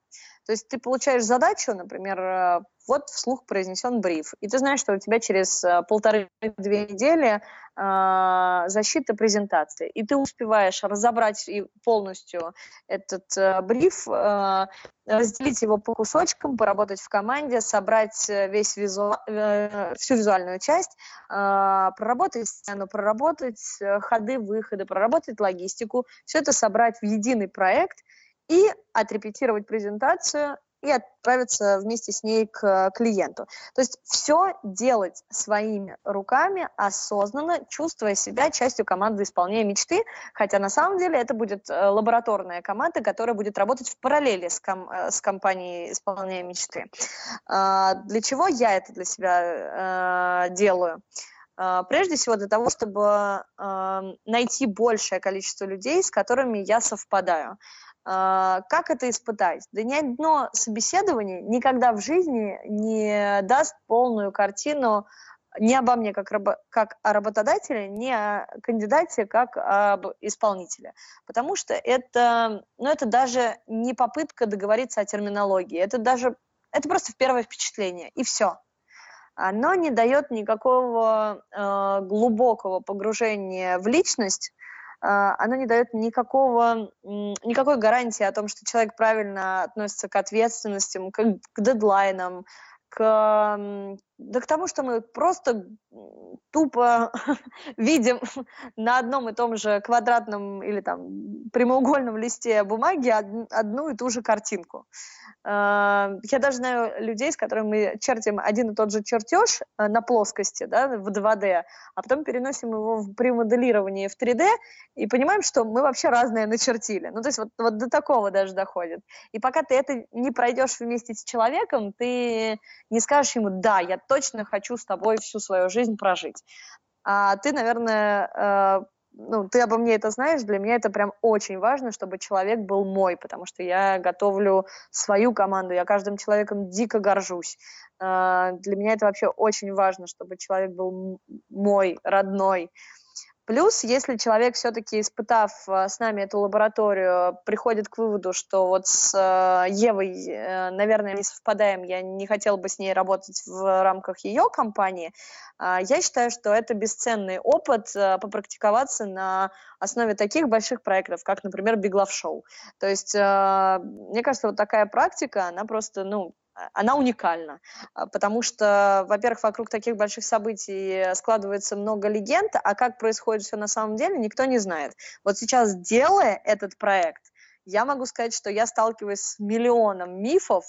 То есть ты получаешь задачу, например, э, вот вслух произнесен бриф, и ты знаешь, что у тебя через э, полторы-две недели э, защита презентации, и ты успеваешь разобрать полностью этот э, бриф, э, разделить его по кусочкам, поработать в команде, собрать э, весь визу... э, всю визуальную часть, э, проработать сцену, проработать ходы, выходы, проработать логистику, все это собрать в единый проект и отрепетировать презентацию и отправиться вместе с ней к клиенту. То есть все делать своими руками, осознанно, чувствуя себя частью команды исполнения мечты, хотя на самом деле это будет э, лабораторная команда, которая будет работать в параллели с, ком э, с компанией исполнения мечты. А, для чего я это для себя э, делаю? А, прежде всего для того, чтобы найти большее количество людей, с которыми я совпадаю. А, как это испытать? Да ни одно собеседование никогда в жизни не даст полную картину ни обо мне как, рабо, как о работодателе, ни о кандидате как об исполнителе. Потому что это, ну, это даже не попытка договориться о терминологии, это даже это просто первое впечатление, и все. Оно не дает никакого э, глубокого погружения в личность, оно не дает никакого, никакой гарантии о том, что человек правильно относится к ответственностям, к, к дедлайнам, к, да к тому, что мы просто тупо *laughs* видим *laughs* на одном и том же квадратном или там прямоугольном листе бумаги одну и ту же картинку. А, я даже знаю людей, с которыми мы чертим один и тот же чертеж э, на плоскости, да, в 2D, а потом переносим его при моделировании в 3D и понимаем, что мы вообще разные начертили. Ну, то есть вот, вот до такого даже доходит. И пока ты это не пройдешь вместе с человеком, ты не скажешь ему, да, я точно хочу с тобой всю свою жизнь прожить. А ты, наверное, э, ну, ты обо мне это знаешь, для меня это прям очень важно, чтобы человек был мой, потому что я готовлю свою команду, я каждым человеком дико горжусь. Э, для меня это вообще очень важно, чтобы человек был мой, родной. Плюс, если человек все-таки, испытав э, с нами эту лабораторию, приходит к выводу, что вот с э, Евой, э, наверное, не совпадаем, я не хотел бы с ней работать в рамках ее компании, я считаю, что это бесценный опыт попрактиковаться на основе таких больших проектов, как, например, Big Love Show. То есть, мне кажется, вот такая практика, она просто, ну, она уникальна, а, потому что, во-первых, вокруг таких больших событий складывается много легенд, а как происходит все на самом деле, никто не знает. Вот сейчас, делая этот проект, я могу сказать, что я сталкиваюсь с миллионом мифов,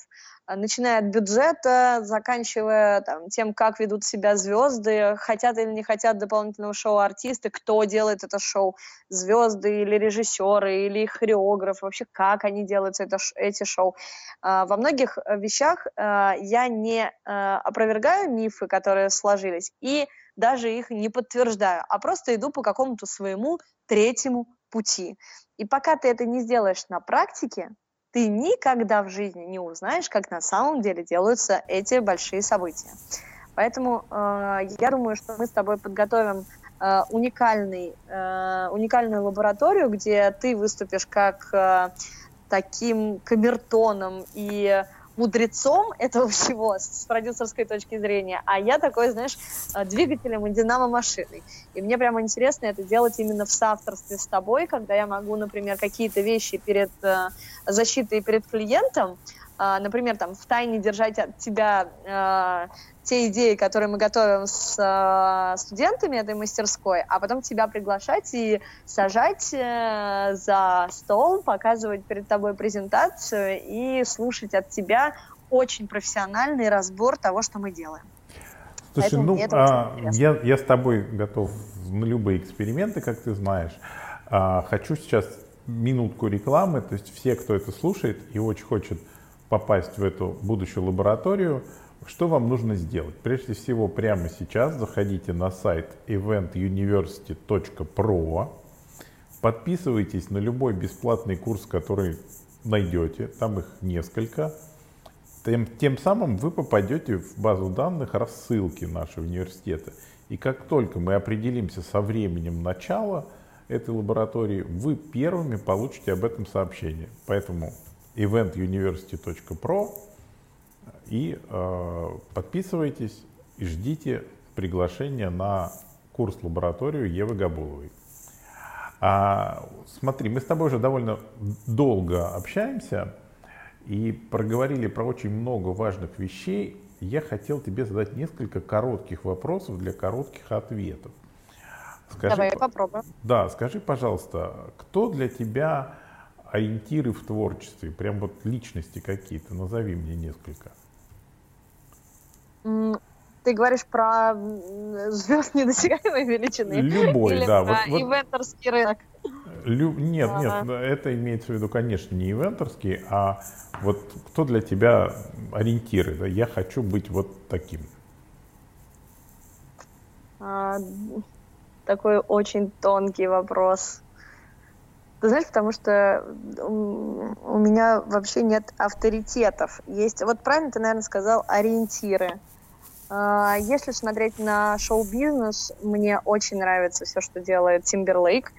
а, начиная от бюджета, заканчивая там, тем, как ведут себя звезды, хотят или не хотят дополнительного шоу артисты, кто делает это шоу, звезды или режиссеры, или хореографы, вообще как они делают это, эти шоу. А, во многих э, вещах а, я не опровергаю мифы, которые сложились, и даже их не подтверждаю, а просто иду по какому-то своему третьему пути. И пока ты это не сделаешь на практике, ты никогда в жизни не узнаешь, как на самом деле делаются эти большие события. Поэтому э, я думаю, что мы с тобой подготовим э, уникальный, э, уникальную лабораторию, где ты выступишь как э, таким камертоном и мудрецом этого всего с продюсерской точки зрения, а я такой, знаешь, э, двигателем и динамо-машиной. И мне прямо интересно это делать именно в соавторстве с тобой, когда я могу, например, какие-то вещи перед э, защитой перед клиентом, например, там, в тайне держать от тебя те идеи, которые мы готовим с э, студентами этой мастерской, а потом тебя приглашать и сажать э, за стол, показывать перед тобой презентацию и слушать от тебя очень профессиональный разбор того, что мы делаем. Слушай, Поэтому ну, а, я, я с тобой готов на любые эксперименты, как ты знаешь. А, хочу сейчас минутку рекламы, то есть все, кто это слушает и очень хочет попасть в эту будущую лабораторию, что вам нужно сделать? Прежде всего, прямо сейчас заходите на сайт eventuniversity.pro, подписывайтесь на любой бесплатный курс, который найдете, там их несколько. Тем, тем самым вы попадете в базу данных рассылки нашего университета. И как только мы определимся со временем начала этой лаборатории, вы первыми получите об этом сообщение. Поэтому eventuniversity.pro и э, подписывайтесь и ждите приглашения на курс-лабораторию Евы Габуловой. А, смотри, мы с тобой уже довольно долго общаемся и проговорили про очень много важных вещей. Я хотел тебе задать несколько коротких вопросов для коротких ответов. Скажи, Давай попробуем. Да, скажи, пожалуйста, кто для тебя ориентиры в творчестве, прям вот личности какие-то, назови мне несколько. Ты говоришь про звезд недосягаемой величины? Любой, Или да. Про вот, ивенторский рынок? Лю... Нет, ага. нет, это имеется в виду, конечно, не ивенторский, а вот кто для тебя ориентиры? Да? Я хочу быть вот таким. А, такой очень тонкий вопрос. Ты знаешь, потому что у меня вообще нет авторитетов. Есть, вот правильно ты, наверное, сказал, ориентиры. А, если смотреть на шоу-бизнес, мне очень нравится все, что делает Тимберлейк.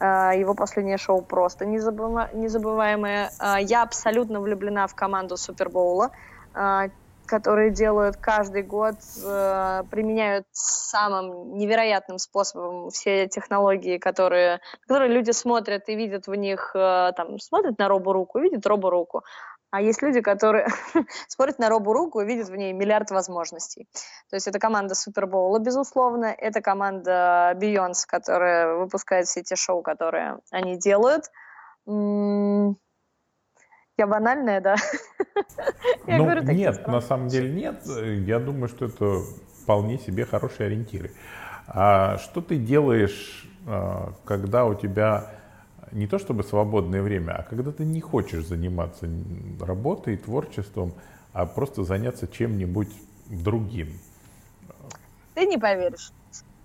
Его последнее шоу просто незабываемое. А, я абсолютно влюблена в команду Супербоула а, которые делают каждый год, э, применяют самым невероятным способом все технологии, которые, которые люди смотрят и видят в них, э, там, смотрят на робо-руку, видят робо-руку, а есть люди, которые *laughs* смотрят на робу-руку и видят в ней миллиард возможностей. То есть это команда Супербоула, безусловно, это команда Beyonce, которая выпускает все те шоу, которые они делают. Я банальная, да? *laughs* Я ну, говорю, нет, на самом деле нет. Я думаю, что это вполне себе хорошие ориентиры. А что ты делаешь, а, когда у тебя не то чтобы свободное время, а когда ты не хочешь заниматься работой, творчеством, а просто заняться чем-нибудь другим? Ты не поверишь.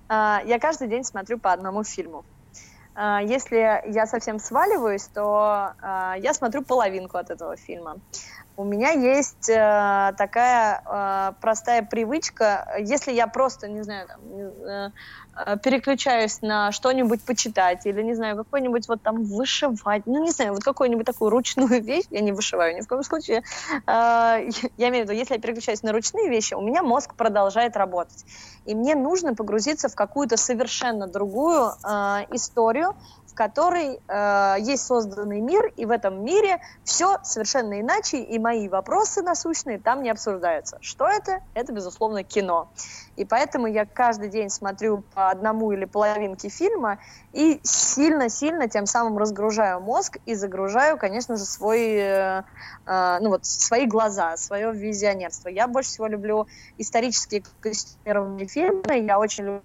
А, я каждый день смотрю по одному фильму. А, если я совсем сваливаюсь, то а, я смотрю половинку от этого фильма. У меня есть э, такая э, простая привычка, если я просто, не знаю, там, э, переключаюсь на что-нибудь почитать или, не знаю, какой-нибудь вот там вышивать, ну, не знаю, вот какую-нибудь такую ручную *laughs* вещь, я не вышиваю ни в коем случае, э, я имею в виду, если я переключаюсь на ручные вещи, у меня мозг продолжает работать. И мне нужно погрузиться в какую-то совершенно другую э, историю, которой э, есть созданный мир, и в этом мире все совершенно иначе, и мои вопросы насущные там не обсуждаются. Что это? Это, безусловно, кино. И поэтому я каждый день смотрю по одному или половинке фильма и сильно-сильно тем самым разгружаю мозг и загружаю, конечно же, свой, э, э, ну вот, свои глаза, свое визионерство. Я больше всего люблю исторические костюмированные фильмы. Я очень люблю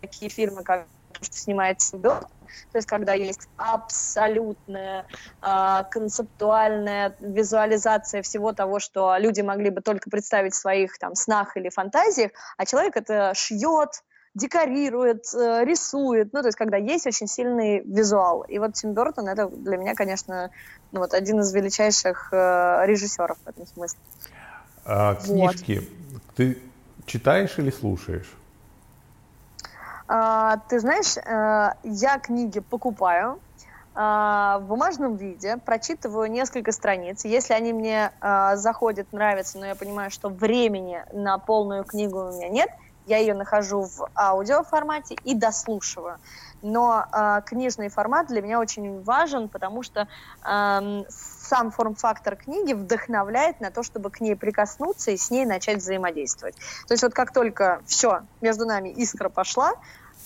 такие фильмы, как что снимает Сидор, то есть когда есть абсолютная э, концептуальная визуализация всего того, что люди могли бы только представить в своих там снах или фантазиях, а человек это шьет, декорирует, э, рисует, ну, то есть когда есть очень сильный визуал. И вот Тим Бертон это для меня, конечно, ну, вот один из величайших э, режиссеров в этом смысле. А, книжки вот. ты читаешь или слушаешь? А, ты знаешь, э, я книги покупаю а, в бумажном виде, прочитываю несколько страниц. Если они мне а, заходят, нравятся, но я понимаю, что времени на полную книгу у меня нет, я ее нахожу в аудиоформате и дослушиваю. Но э, книжный формат для меня очень важен, потому что э, сам форм-фактор книги вдохновляет на то, чтобы к ней прикоснуться и с ней начать взаимодействовать. То есть вот как только все, между нами искра пошла,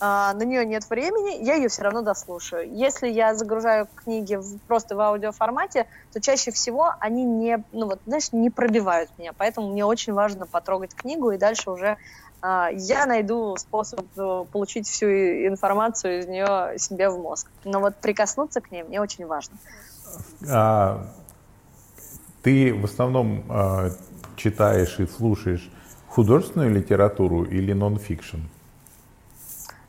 а, на нее нет времени, я ее все равно дослушаю. Если я загружаю книги в, просто в аудиоформате, то чаще всего они не, ну вот, знаешь, не пробивают меня. Поэтому мне очень важно потрогать книгу и дальше уже а, я найду способ э, получить всю информацию из нее себе в мозг. Но вот прикоснуться к ней мне очень важно. А, ты в основном а, читаешь и слушаешь художественную литературу или нон-фикшн?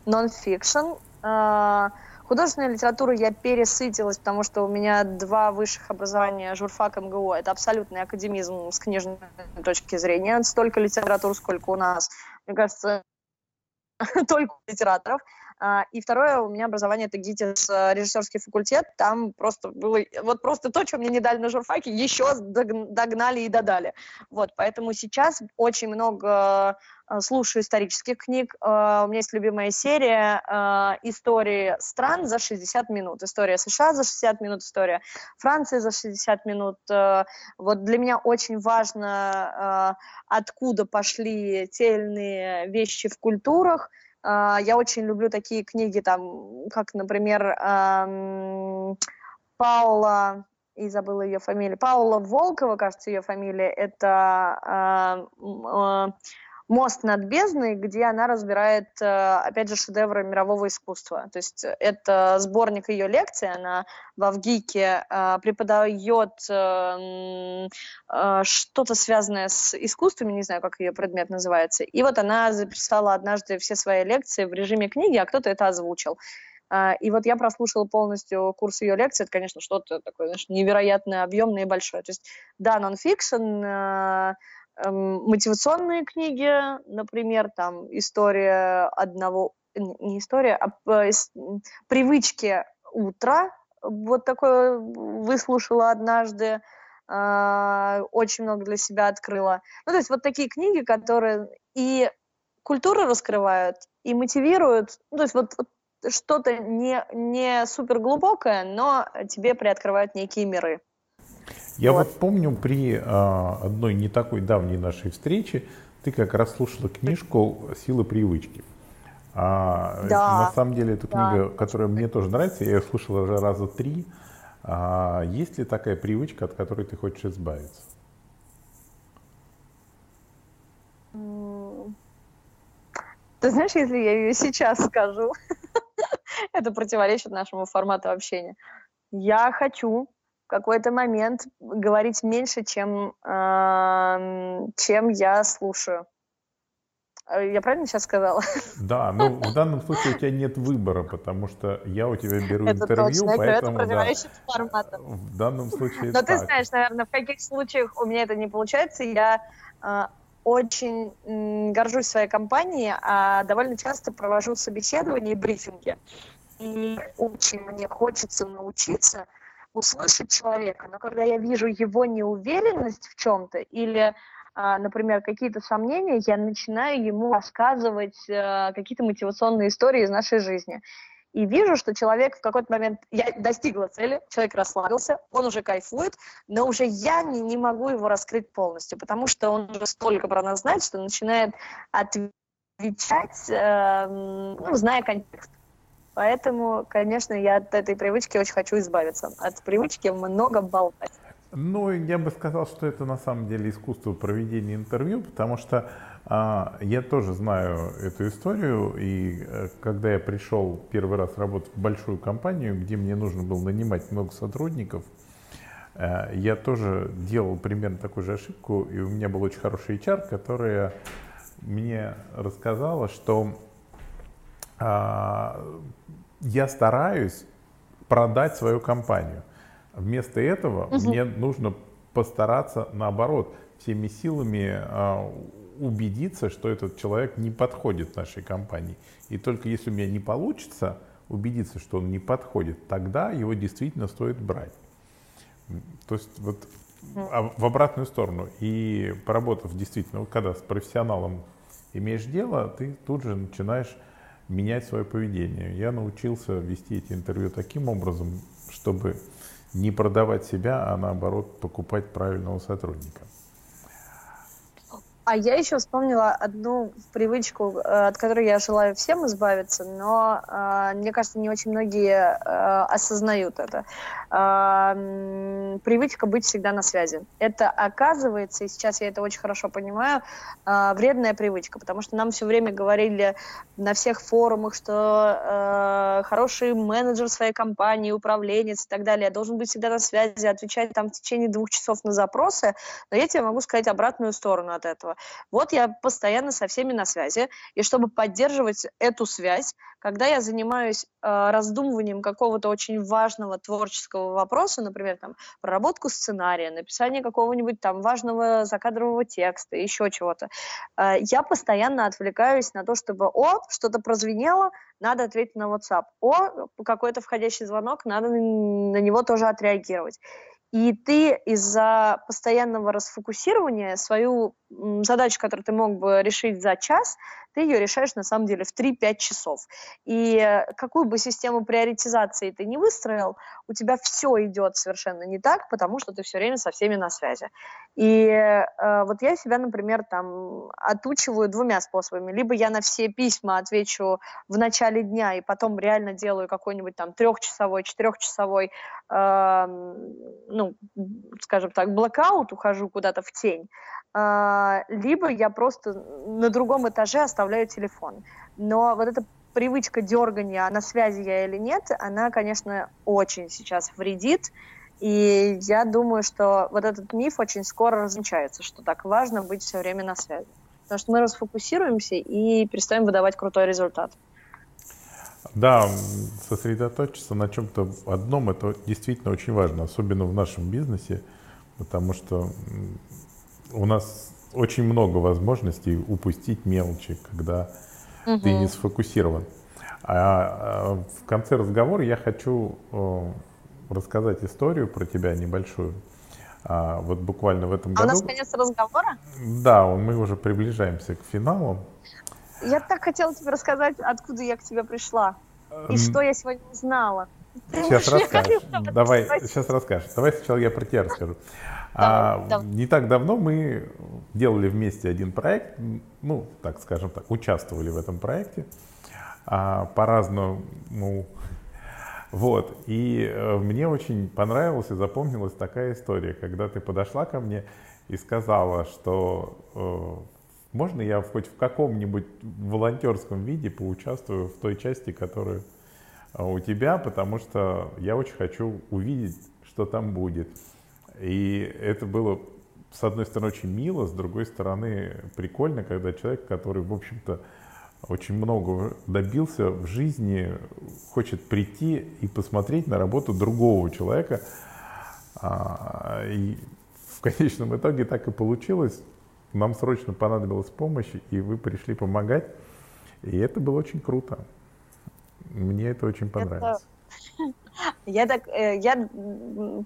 нон-фикшн. А, художественную литературу я пересытилась, потому что у меня два высших образования журфак МГУ. Это абсолютный академизм с книжной точки зрения. Столько литератур, сколько у нас. Мне кажется, *laughs* только литераторов. А, и второе, у меня образование это ГИТИС, э, режиссерский факультет. Там просто было, вот просто то, что мне не дали на журфаке, еще догнали и додали. Вот, поэтому сейчас очень много э, слушаю исторических книг. Э, у меня есть любимая серия истории стран за 60 минут. История США за 60 минут, история Франции за 60 минут. Вот для меня очень важно, откуда пошли те или иные вещи в культурах, а, я очень люблю такие книги, там, как, например, Паула, и забыла ее фамилию, Паула Волкова, кажется, ее фамилия, это а, а, «Мост над бездной», где она разбирает, э, опять же, шедевры мирового искусства. То есть это сборник ее лекций, она в Авгике э, преподает э, что-то связанное с искусствами, не знаю, как ее предмет называется. И вот она записала однажды все свои лекции в режиме книги, а кто-то это озвучил. И вот я прослушала полностью курс ее лекций. Это, конечно, что-то такое знаешь, невероятно объемное и большое. То есть, да, нон-фикшн, Эм, мотивационные книги, например, там история одного, не история, а привычки утра, вот такое выслушала однажды, а, очень много для себя открыла. Ну, то есть вот такие книги, которые и культуру раскрывают, и мотивируют, ну, то есть вот, вот что-то не, не супер глубокое, но тебе приоткрывают некие миры. Я вот, вот помню при а, одной не такой давней нашей встрече ты как раз слушала книжку «Сила привычки». А, да. На самом деле, эта книга, да. которая мне тоже нравится, я ее слушала уже раза три. А, есть ли такая привычка, от которой ты хочешь избавиться? Ты знаешь, если я ее сейчас скажу, *laughs* это противоречит нашему формату общения. Я хочу какой-то момент говорить меньше, чем, э, чем я слушаю. Э, я правильно сейчас сказала? Да, но в данном случае у тебя нет выбора, потому что я у тебя беру это интервью, точно, поэтому это да, в данном случае Но так. ты знаешь, наверное, в каких случаях у меня это не получается, я э, очень м, горжусь своей компанией, а довольно часто провожу собеседования и брифинги. И очень мне хочется научиться услышать человека, но когда я вижу его неуверенность в чем-то или а, например, какие-то сомнения, я начинаю ему рассказывать э, какие-то мотивационные истории из нашей жизни. и вижу, что человек в какой-то момент, я достигла цели, человек расслабился, он уже кайфует, но уже я не, не могу его раскрыть полностью, потому что он уже столько про нас знает, что начинает отвечать, э, ну, зная контекст. Поэтому, конечно, я от этой привычки очень хочу избавиться. От привычки много болтать. Ну, я бы сказал, что это на самом деле искусство проведения интервью, потому что а, я тоже знаю эту историю, и а, когда я пришел первый раз работать в большую компанию, где мне нужно было нанимать много сотрудников, а, я тоже делал примерно такую же ошибку, и у меня был очень хороший HR, которая мне рассказала, что я стараюсь продать свою компанию. Вместо этого угу. мне нужно постараться наоборот всеми силами а, убедиться, что этот человек не подходит нашей компании. И только если у меня не получится убедиться, что он не подходит, тогда его действительно стоит брать. То есть вот а в обратную сторону. И поработав действительно, вот когда с профессионалом имеешь дело, ты тут же начинаешь менять свое поведение. Я научился вести эти интервью таким образом, чтобы не продавать себя, а наоборот покупать правильного сотрудника. А я еще вспомнила одну привычку, э, от которой я желаю всем избавиться, но э, мне кажется, не очень многие э, осознают это. Привычка быть всегда на связи. Это оказывается, и сейчас я это очень хорошо понимаю, вредная привычка, потому что нам все время говорили на всех форумах, что хороший менеджер своей компании, управленец и так далее должен быть всегда на связи, отвечать там в течение двух часов на запросы, но я тебе могу сказать обратную сторону от этого. Вот я постоянно со всеми на связи, и чтобы поддерживать эту связь, когда я занимаюсь э, раздумыванием какого-то очень важного творческого вопроса, например, там, проработку сценария, написание какого-нибудь там важного закадрового текста, еще чего-то, э, я постоянно отвлекаюсь на то, чтобы, о, что-то прозвенело, надо ответить на WhatsApp, о, какой-то входящий звонок, надо на него тоже отреагировать. И ты из-за постоянного расфокусирования свою задачу, которую ты мог бы решить за час, ты ее решаешь на самом деле в 3-5 часов. И какую бы систему приоритизации ты не выстроил, у тебя все идет совершенно не так, потому что ты все время со всеми на связи. И э, вот я себя, например, там отучиваю двумя способами. Либо я на все письма отвечу в начале дня и потом реально делаю какой-нибудь там трехчасовой, четырехчасовой, э, ну, скажем так, блокаут, ухожу куда-то в тень. Э, либо я просто на другом этаже оставляю телефон. Но вот эта привычка дергания, на связи я или нет, она, конечно, очень сейчас вредит. И я думаю, что вот этот миф очень скоро размечается, что так важно быть все время на связи. Потому что мы расфокусируемся и перестаем выдавать крутой результат. Да, сосредоточиться на чем-то одном, это действительно очень важно, особенно в нашем бизнесе, потому что у нас очень много возможностей упустить мелочи, когда угу. ты не сфокусирован. А, а в конце разговора я хочу э, рассказать историю про тебя небольшую. А, вот буквально в этом а году. у нас конец разговора? Да, мы уже приближаемся к финалу. Я так хотела тебе рассказать, откуда я к тебе пришла и что я сегодня узнала. Сейчас расскажешь. Давай, сейчас расскажешь. Давай сначала я про тебя расскажу. А, да. Не так давно мы делали вместе один проект, ну, так скажем так, участвовали в этом проекте а, по-разному. Вот. И э, мне очень понравилась и запомнилась такая история, когда ты подошла ко мне и сказала, что э, можно я хоть в каком-нибудь волонтерском виде поучаствую в той части, которую э, у тебя, потому что я очень хочу увидеть, что там будет. И это было, с одной стороны, очень мило, с другой стороны, прикольно, когда человек, который, в общем-то, очень много добился в жизни, хочет прийти и посмотреть на работу другого человека. А, и в конечном итоге так и получилось. Нам срочно понадобилась помощь, и вы пришли помогать. И это было очень круто. Мне это очень понравилось. Я так, э, я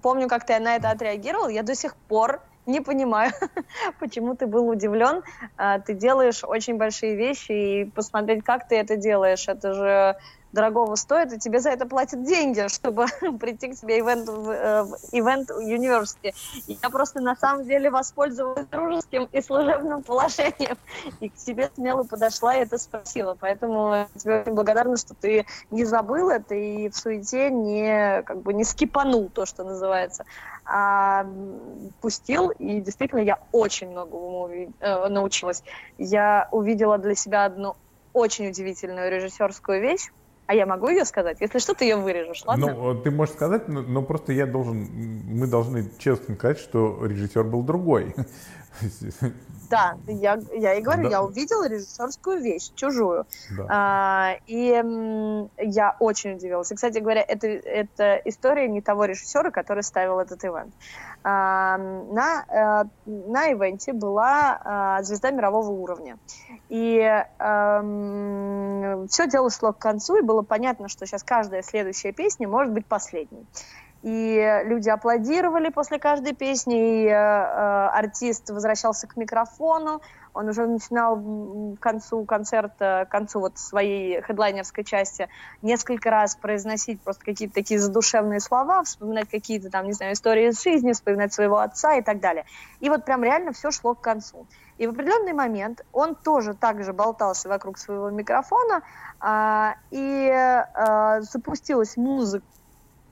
помню, как ты на это отреагировал. Я до сих пор не понимаю, *laughs* почему ты был удивлен. А, ты делаешь очень большие вещи, и посмотреть, как ты это делаешь, это же дорогого стоит, и тебе за это платят деньги, *laughs* чтобы *laughs* прийти к тебе ивент в, э, Event University. Я просто на самом деле воспользовалась дружеским и служебным положением, и к тебе смело подошла и это спросила. Поэтому тебе очень благодарна, что ты не забыл это и в суете не, как бы, не скипанул то, что называется, а пустил, и действительно я очень многому э, научилась. Я увидела для себя одну очень удивительную режиссерскую вещь, а я могу ее сказать? Если что, ты ее вырежешь, ладно? Ну, ты можешь сказать, но, но просто я должен, мы должны честно сказать, что режиссер был другой. *laughs* Да, я, я и говорю, да. я увидела режиссерскую вещь, чужую. Да. А, и м, я очень удивилась. И, кстати говоря, это, это история не того режиссера, который ставил этот ивент. На, а, на ивенте была а, звезда мирового уровня. И а, все дело шло к концу, и было понятно, что сейчас каждая следующая песня может быть последней и люди аплодировали после каждой песни, и э, э, артист возвращался к микрофону, он уже начинал к концу концерта, к концу вот своей хедлайнерской части несколько раз произносить просто какие-то такие задушевные слова, вспоминать какие-то там, не знаю, истории из жизни, вспоминать своего отца и так далее. И вот прям реально все шло к концу. И в определенный момент он тоже так же болтался вокруг своего микрофона, а, и а, запустилась музыка,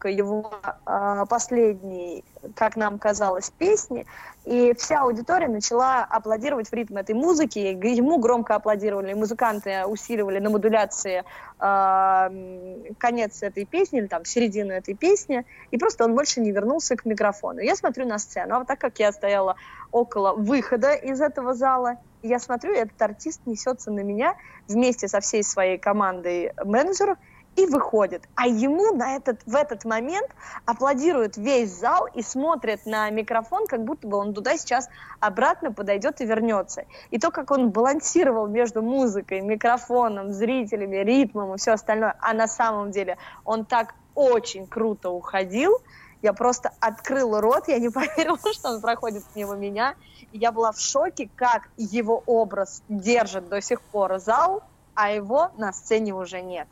его э, последней, как нам казалось, песни, и вся аудитория начала аплодировать в ритм этой музыки, ему громко аплодировали, музыканты усиливали на модуляции э, конец этой песни, или там середину этой песни, и просто он больше не вернулся к микрофону. Я смотрю на сцену, а так как я стояла около выхода из этого зала, я смотрю, этот артист несется на меня вместе со всей своей командой менеджеров, и выходит. А ему на этот, в этот момент аплодирует весь зал и смотрит на микрофон, как будто бы он туда сейчас обратно подойдет и вернется. И то, как он балансировал между музыкой, микрофоном, зрителями, ритмом и все остальное, а на самом деле он так очень круто уходил, я просто открыла рот, я не *laughs* поверила, что он проходит мимо меня. И я была в шоке, как его образ держит до сих пор зал, а его на сцене уже нет.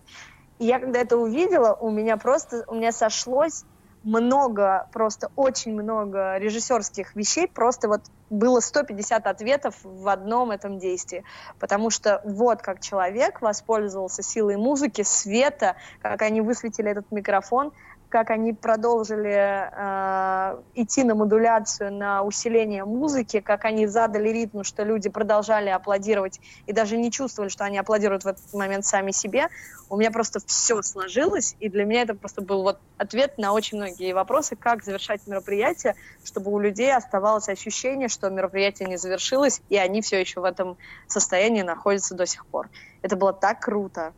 И я когда это увидела, у меня просто, у меня сошлось много, просто очень много режиссерских вещей, просто вот было 150 ответов в одном этом действии, потому что вот как человек воспользовался силой музыки, света, как они высветили этот микрофон, как они продолжили э, идти на модуляцию, на усиление музыки, как они задали ритм, что люди продолжали аплодировать и даже не чувствовали, что они аплодируют в этот момент сами себе. У меня просто все сложилось, и для меня это просто был вот ответ на очень многие вопросы, как завершать мероприятие, чтобы у людей оставалось ощущение, что мероприятие не завершилось, и они все еще в этом состоянии находятся до сих пор. Это было так круто.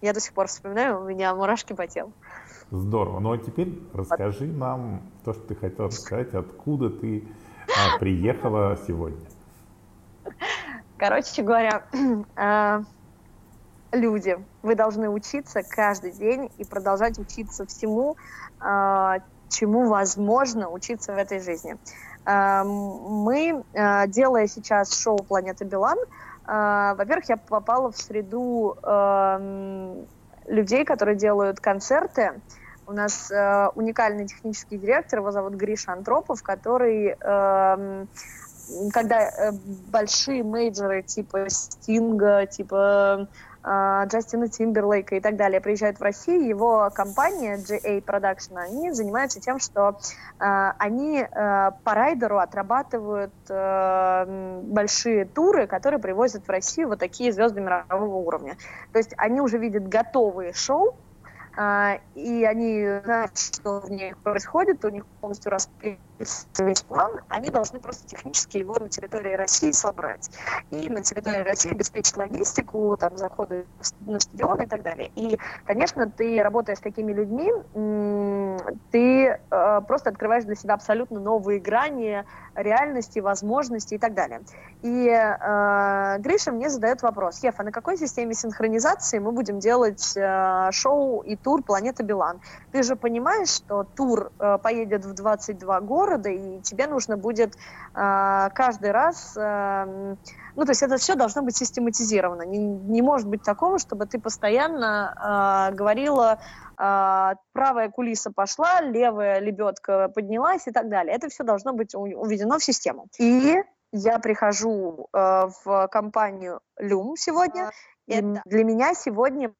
Я до сих пор вспоминаю, у меня мурашки по телу. Здорово. Ну а теперь расскажи нам то, что ты хотела сказать, откуда ты а, приехала сегодня. Короче говоря, а, *clears throat* люди, вы должны учиться каждый день и продолжать учиться всему, а, чему возможно учиться в этой жизни. А, мы, делая сейчас шоу «Планета Билан», во-первых, я попала в среду людей, которые делают концерты. У нас э, уникальный технический директор, его зовут Гриша Антропов, который, э, когда э, большие мейджоры типа Стинга, типа Джастина Тимберлейка и так далее приезжают в Россию, его компания GA Production, они занимаются тем, что э, они э, по райдеру отрабатывают большие туры, которые привозят в Россию вот такие звезды мирового уровня. То есть они уже видят готовые шоу, а, и они знают, что в них происходит, у них полностью распределен весь план, они должны просто технически его на территории России собрать. И на территории России обеспечить логистику, там, заходы на стадион и так далее. И, конечно, ты, работая с такими людьми, ты э, просто открываешь для себя абсолютно новые грани реальности, возможности и так далее. И э, Гриша мне задает вопрос, а на какой системе синхронизации мы будем делать э, шоу и тур «Планета Билан»? Ты же понимаешь, что тур э, поедет в 22 года, города, и тебе нужно будет э, каждый раз, э, ну, то есть это все должно быть систематизировано. Не, не может быть такого, чтобы ты постоянно э, говорила, э, правая кулиса пошла, левая лебедка поднялась и так далее. Это все должно быть уведено в систему. И я прихожу э, в компанию Люм сегодня, это для меня сегодня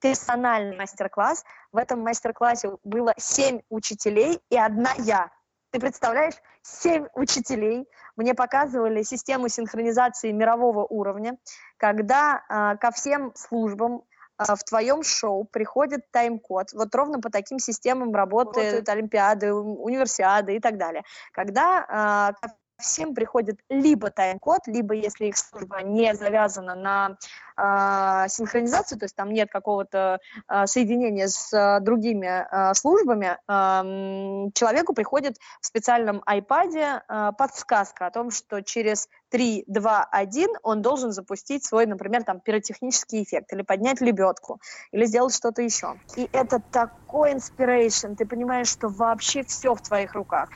персональный мастер-класс. В этом мастер-классе было семь учителей и одна я. Ты представляешь, семь учителей мне показывали систему синхронизации мирового уровня, когда э, ко всем службам э, в твоем шоу приходит тайм-код. Вот ровно по таким системам работают, работают олимпиады, универсиады и так далее. Когда э, всем приходит либо тайм-код, либо если их служба не завязана на э, синхронизацию, то есть там нет какого-то э, соединения с э, другими э, службами, э, человеку приходит в специальном iPad э, подсказка о том, что через 3, 2, 1 он должен запустить свой, например, там пиротехнический эффект, или поднять лебедку, или сделать что-то еще. И это такой inspiration, ты понимаешь, что вообще все в твоих руках.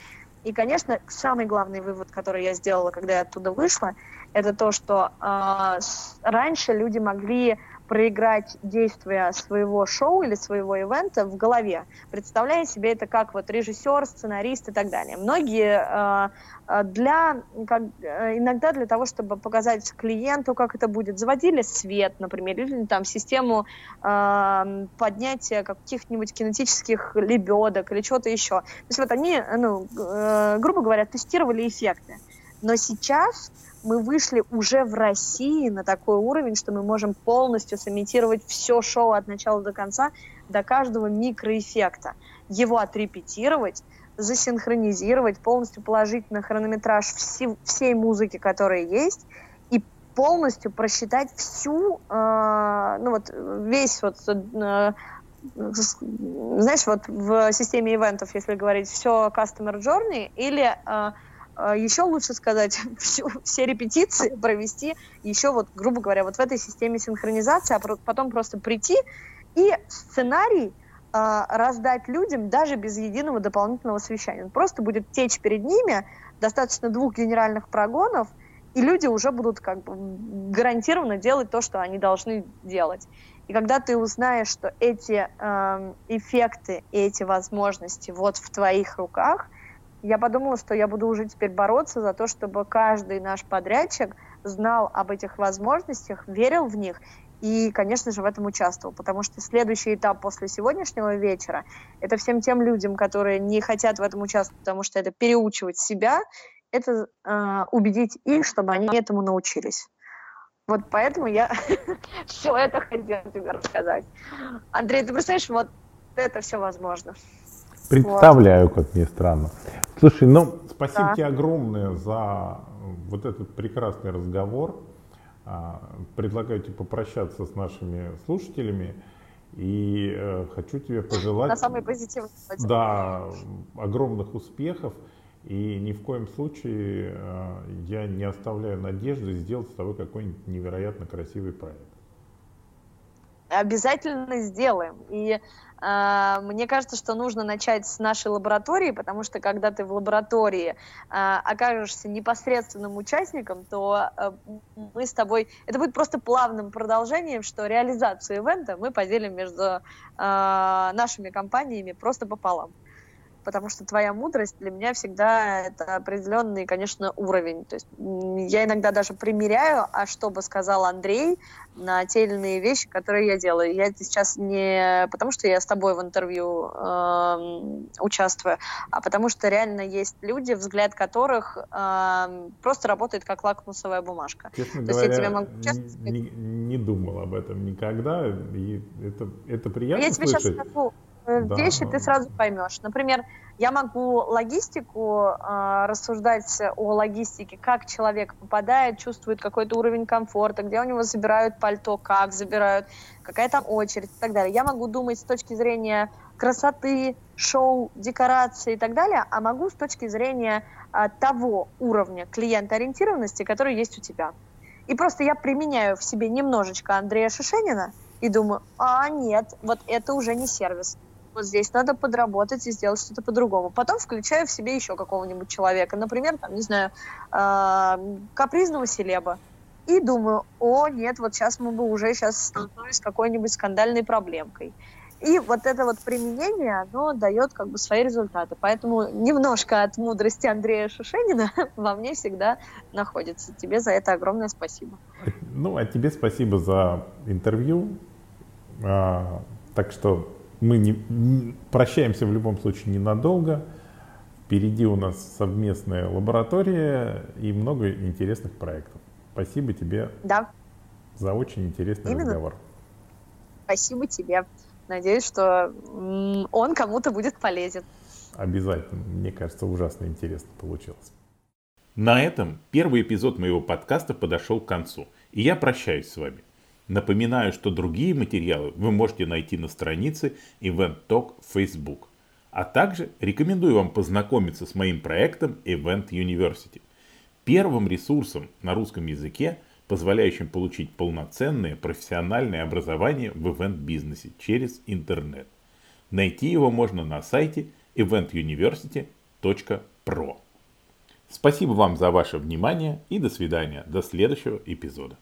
И, конечно, самый главный вывод, который я сделала, когда я оттуда вышла, это то, что э, раньше люди могли проиграть действия своего шоу или своего ивента в голове, представляя себе это как вот режиссер, сценарист и так далее. Многие э, э для, как, э, иногда для того, чтобы показать клиенту, как это будет, заводили свет, например, или там систему э, поднятия каких-нибудь кинетических лебедок или чего-то еще. То есть вот они, ну, э, грубо говоря, тестировали эффекты. Но сейчас мы вышли уже в России на такой уровень, что мы можем полностью сымитировать все шоу от начала до конца, до каждого микроэффекта. Его отрепетировать, засинхронизировать, полностью положить на хронометраж все, всей музыки, которая есть, и полностью просчитать всю, э, ну вот весь вот э, знаешь, вот в системе ивентов, если говорить, все customer journey или э, еще лучше сказать, *laughs* всю, все репетиции провести еще вот, грубо говоря, вот в этой системе синхронизации, а потом просто прийти и сценарий э, раздать людям даже без единого дополнительного совещания. Он просто будет течь перед ними, достаточно двух генеральных прогонов, и люди уже будут как бы гарантированно делать то, что они должны делать. И когда ты узнаешь, что эти э, эффекты, эти возможности вот в твоих руках, я подумала, что я буду уже теперь бороться за то, чтобы каждый наш подрядчик знал об этих возможностях, верил в них и, конечно же, в этом участвовал, потому что следующий этап после сегодняшнего вечера – это всем тем людям, которые не хотят в этом участвовать, потому что это переучивать себя, это э, убедить их, чтобы они этому научились. Вот поэтому я *laughs* все это хотела тебе рассказать. Андрей, ты представляешь, вот это все возможно. Представляю, как мне странно. Слушай, ну, спасибо да. тебе огромное за вот этот прекрасный разговор. А, предлагаю тебе попрощаться с нашими слушателями. И э, хочу тебе пожелать... На самый позитивный. Да, огромных успехов. И ни в коем случае э, я не оставляю надежды сделать с тобой какой-нибудь невероятно красивый проект. Обязательно сделаем. И а, мне кажется, что нужно начать с нашей лаборатории, потому что когда ты в лаборатории а, окажешься непосредственным участником, то а, мы с тобой... Это будет просто плавным продолжением, что реализацию ивента мы поделим между нашими компаниями просто пополам потому что твоя мудрость для меня всегда это определенный, конечно, уровень. То есть я иногда даже примеряю, а что бы сказал Андрей на те или иные вещи, которые я делаю. Я сейчас не потому, что я с тобой в интервью э, участвую, а потому что реально есть люди, взгляд которых э, просто работает как лакмусовая бумажка. Честно То говоря, есть я тебе могу честно не, не думал об этом никогда, и это, это приятно я слышать. Тебе сейчас скажу, да. вещи ты сразу поймешь. Например, я могу логистику э, рассуждать о логистике, как человек попадает, чувствует какой-то уровень комфорта, где у него забирают пальто, как забирают, какая там очередь и так далее. Я могу думать с точки зрения красоты, шоу, декорации и так далее, а могу с точки зрения э, того уровня клиентоориентированности, который есть у тебя. И просто я применяю в себе немножечко Андрея Шишенина и думаю, а нет, вот это уже не сервис вот здесь надо подработать и сделать что-то по-другому. Потом включаю в себе еще какого-нибудь человека, например, там, не знаю, э, капризного селеба. И думаю, о, нет, вот сейчас мы бы уже сейчас столкнулись с какой-нибудь скандальной проблемкой. И вот это вот применение, оно дает как бы свои результаты. Поэтому немножко от мудрости Андрея Шушенина *laughs* во мне всегда находится. Тебе за это огромное спасибо. Ну, а тебе спасибо за интервью. А, так что мы не, прощаемся в любом случае ненадолго. Впереди у нас совместная лаборатория и много интересных проектов. Спасибо тебе да. за очень интересный Именно. разговор. Спасибо тебе. Надеюсь, что он кому-то будет полезен. Обязательно. Мне кажется, ужасно интересно получилось. На этом первый эпизод моего подкаста подошел к концу, и я прощаюсь с вами. Напоминаю, что другие материалы вы можете найти на странице Event Talk в Facebook. А также рекомендую вам познакомиться с моим проектом Event University. Первым ресурсом на русском языке, позволяющим получить полноценное профессиональное образование в ивент-бизнесе через интернет. Найти его можно на сайте eventuniversity.pro. Спасибо вам за ваше внимание и до свидания. До следующего эпизода.